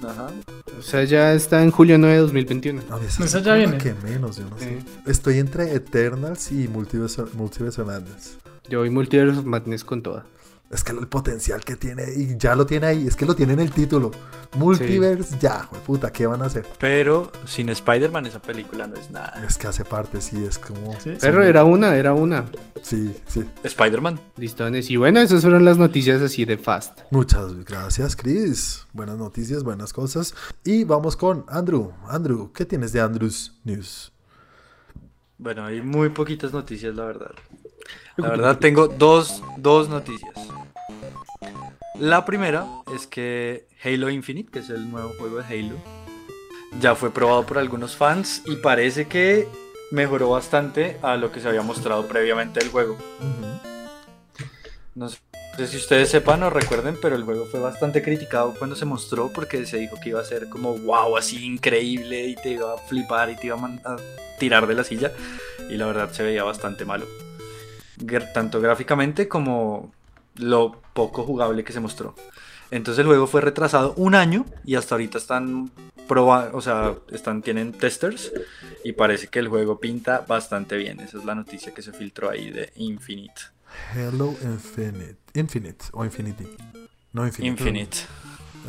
Ajá. O sea, ya está en julio 9 de 2021. A mí esa Esa es ya viene. que menos, yo no sé. Sí. Estoy entre Eternals y Multiverse, Multiverse Madness. Yo voy Multiverse Madness con toda. Es que el potencial que tiene, y ya lo tiene ahí, es que lo tiene en el título. Multiverse, ya, jue puta, ¿qué van a hacer? Pero sin Spider-Man esa película no es nada. Es que hace parte, sí, es como. Sí. Pero era una, era una. Sí, sí. Spider-Man. Listones. Y bueno, esas fueron las noticias así de fast. Muchas gracias, Chris. Buenas noticias, buenas cosas. Y vamos con Andrew. Andrew, ¿qué tienes de Andrew's News? Bueno, hay muy poquitas noticias, la verdad. La verdad, tengo dos, dos noticias. La primera es que Halo Infinite, que es el nuevo juego de Halo, ya fue probado por algunos fans y parece que mejoró bastante a lo que se había mostrado previamente del juego. No sé si ustedes sepan o recuerden, pero el juego fue bastante criticado cuando se mostró porque se dijo que iba a ser como wow, así increíble y te iba a flipar y te iba a, a tirar de la silla. Y la verdad se veía bastante malo. Tanto gráficamente como lo poco jugable que se mostró. Entonces el juego fue retrasado un año y hasta ahorita están probando, o sea, están, tienen testers y parece que el juego pinta bastante bien. Esa es la noticia que se filtró ahí de Infinite. Hello Infinite. Infinite o Infinity. No Infinite. Infinite.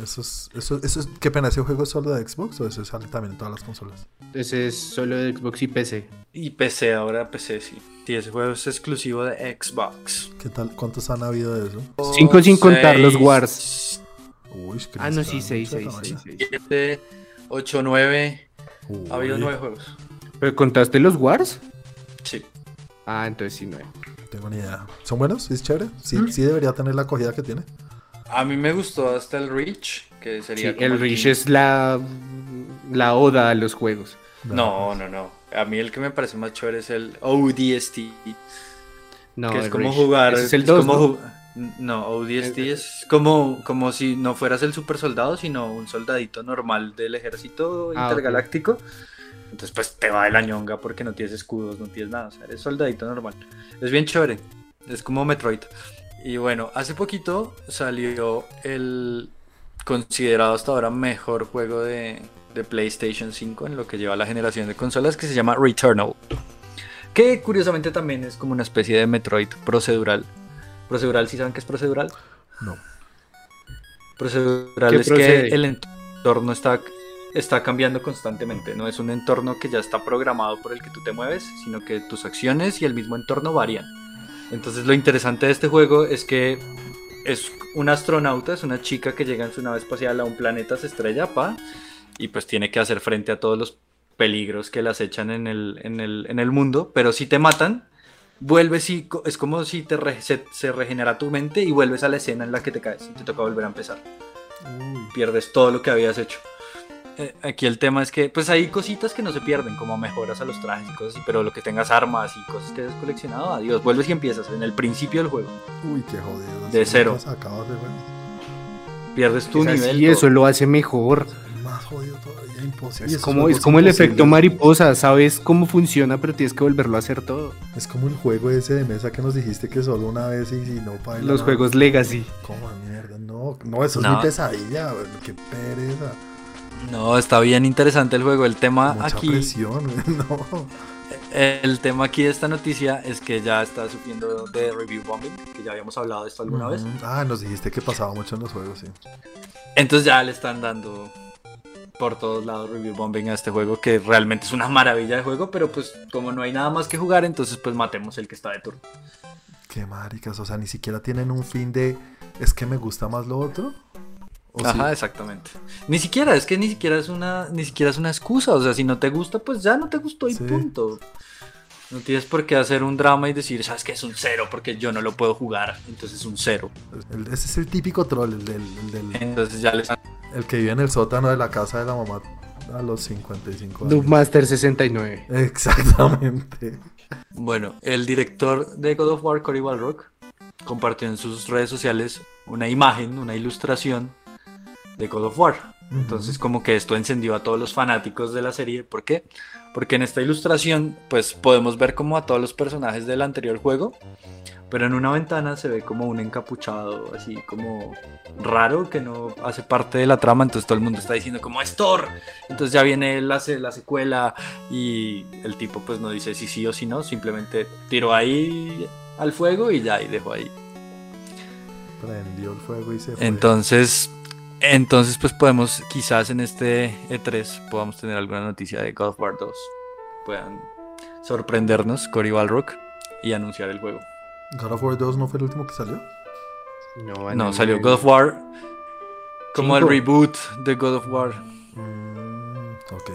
Eso es, eso, eso es, qué pena, ¿ese juego es solo de Xbox o eso sale también en todas las consolas? Ese es solo de Xbox y PC. Y PC, ahora PC sí. Sí, ese juego es exclusivo de Xbox. ¿Qué tal? ¿Cuántos han habido de eso? Cinco sin contar los Seis, Wars. Uy, Chris, Ah, no, sí, 6, mucha 6, camarilla. 6, 7, 8, 9. Ha habido Uy, 9 juegos. ¿Pero contaste los Wars? Sí. Ah, entonces sí, 9. No tengo ni idea. ¿Son buenos? ¿Sí es chévere? Sí, ¿Mm? sí debería tener la acogida que tiene. A mí me gustó hasta el Reach, que Sí, sería como el Reach es la, la oda a los juegos. No, no, no. A mí el que me parece más chévere es el ODST. No, que es el como Reach. jugar. Ese es el es 2, como ¿no? No, ODST es como, como si no fueras el super soldado, sino un soldadito normal del ejército Ah, intergaláctico. Entonces, pues te va de la ñonga porque no tienes escudos, no tienes nada. O sea, eres soldadito normal. Es bien chévere. Es como Metroid. Y bueno, hace poquito salió el considerado hasta ahora mejor juego de, de PlayStation 5 en lo que lleva la generación de consolas que se llama Returnal. Que curiosamente también es como una especie de Metroid procedural. Procedural, ¿sí saben qué es procedural? No. Procedural ¿Qué es procede? que el entorno está, está cambiando constantemente. No es un entorno que ya está programado por el que tú te mueves, sino que tus acciones y el mismo entorno varían. Entonces lo interesante de este juego es que es un astronauta, es una chica que llega en su nave espacial a un planeta, se estrella, pa, y pues tiene que hacer frente a todos los peligros que las echan en el, en el, en el mundo, pero si te matan, vuelves y es como si te re- se, se regenera tu mente y vuelves a la escena en la que te caes y te toca volver a empezar. Uy, Pierdes todo lo que habías hecho. Eh, aquí el tema es que pues hay cositas que no se pierden, como mejoras a los trajes y cosas así, pero lo que tengas armas y cosas que hayas coleccionado, adiós, vuelves y empiezas en el principio del juego. uy, qué jodido. De cero. nunca sacabas de. Pierdes tu Es nivel. eso todo. lo hace mejor. Más jodido todavía, imposible. Es como, es como el efecto mariposa, sabes cómo funciona, pero tienes que volverlo a hacer todo. Es como el juego ese de mesa que nos dijiste que solo una vez y si no para Los juegos Legacy. ¿Cómo mierda? No, no, eso es No. mi pesadilla, güey, qué pereza. No, está bien interesante el juego. El tema Mucha aquí, presión, no. el tema aquí de esta noticia es que ya está sufriendo de review bombing, que ya habíamos hablado de esto alguna vez. Ah, nos dijiste que pasaba mucho en los juegos, sí. Entonces ya le están dando por todos lados review bombing a este juego que realmente es una maravilla de juego, pero pues como no hay nada más que jugar, entonces pues matemos el que está de turno. Qué maricas, o sea, ni siquiera tienen un fin de es que me gusta más lo otro. ¿O Ajá, sí? exactamente. Ni siquiera, es que ni siquiera es una ni siquiera es una excusa, o sea, si no te gusta, pues ya no te gustó y Sí. punto. No tienes por qué hacer un drama y decir, sabes que es un cero porque yo no lo puedo jugar, entonces es un cero. El- ese es el típico troll, el del, el del- Entonces ya les el que vive en el sótano de la casa de la mamá a los 55 años. Dubmaster 69. Exactamente. Bueno, el director de God of War, Cory Balrock, compartió en sus redes sociales una imagen, una ilustración de God of War. Entonces como que esto encendió a todos los fanáticos de la serie. ¿Por qué? Porque en esta ilustración pues podemos ver como a todos los personajes del anterior juego, pero en una ventana se ve como un encapuchado así como raro que no hace parte de la trama, entonces todo el mundo está diciendo como es Thor. Entonces ya viene la, la secuela y el tipo pues no dice si sí o si no, simplemente tiró ahí al fuego y ya y dejó ahí. Prendió el fuego y se fue. Entonces, entonces pues podemos quizás en este E3 podamos tener alguna noticia de God of War 2. Puedan sorprendernos Cory Balrock y anunciar el juego. God of War 2 no fue el último que salió. No, No, salió God of War como el reboot de God of War. Mm, ok.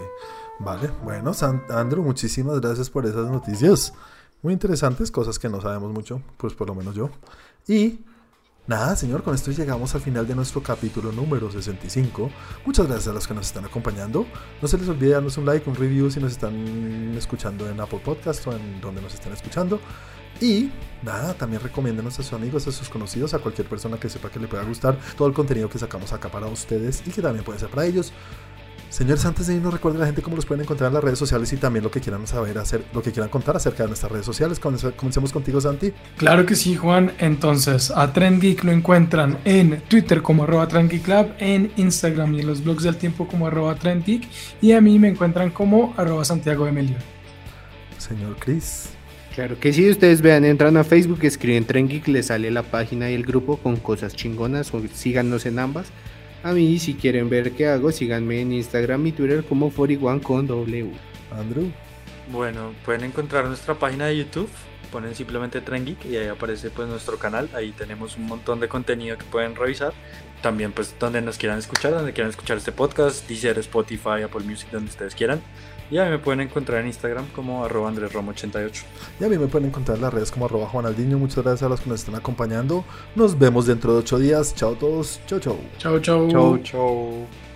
Vale, bueno, San- Andrew, muchísimas gracias por esas noticias. Muy interesantes, cosas que no sabemos mucho, pues por lo menos yo. Y nada, señor, con esto llegamos al final de nuestro capítulo número 65. Muchas gracias a los que nos están acompañando. No se les olvide darnos un like, un review si nos están escuchando en Apple Podcast o en donde nos estén escuchando. Y nada, también recomiéndenos a sus amigos, a sus conocidos, a cualquier persona que sepa que le pueda gustar todo el contenido que sacamos acá para ustedes y que también puede ser para ellos. Señores, antes de irnos, recuerden a la gente cómo los pueden encontrar en las redes sociales y también lo que quieran saber, hacer, lo que quieran contar acerca de nuestras redes sociales. Comencemos comencemos contigo, Santi. Claro que sí, Juan. Entonces, a Trend Geek lo encuentran en Twitter como arroba Trend Lab, en Instagram y en los blogs del tiempo como arroba Trend Geek, y a mí me encuentran como arroba Santiago de Melio. Señor Chris. Claro que sí, ustedes vean, entran a Facebook, escriben Tren Geek, les sale la página y el grupo con cosas chingonas, o síganos en ambas. A mí, si quieren ver qué hago, síganme en Instagram y Twitter como 41 con W. Andrew. Bueno, pueden encontrar nuestra página de YouTube, ponen simplemente Tren Geek y ahí aparece pues nuestro canal, ahí tenemos un montón de contenido que pueden revisar. También pues donde nos quieran escuchar, donde quieran escuchar este podcast, Deezer, Spotify, Apple Music, donde ustedes quieran. Y ahí me pueden encontrar en Instagram como arroba andresromo88. Y a mí me pueden encontrar en las redes como arroba Juanaldiño. Muchas gracias a los que nos están acompañando. Nos vemos dentro de ocho días. Chao a todos. Chao, chao. Chau, chau. Chau, chau.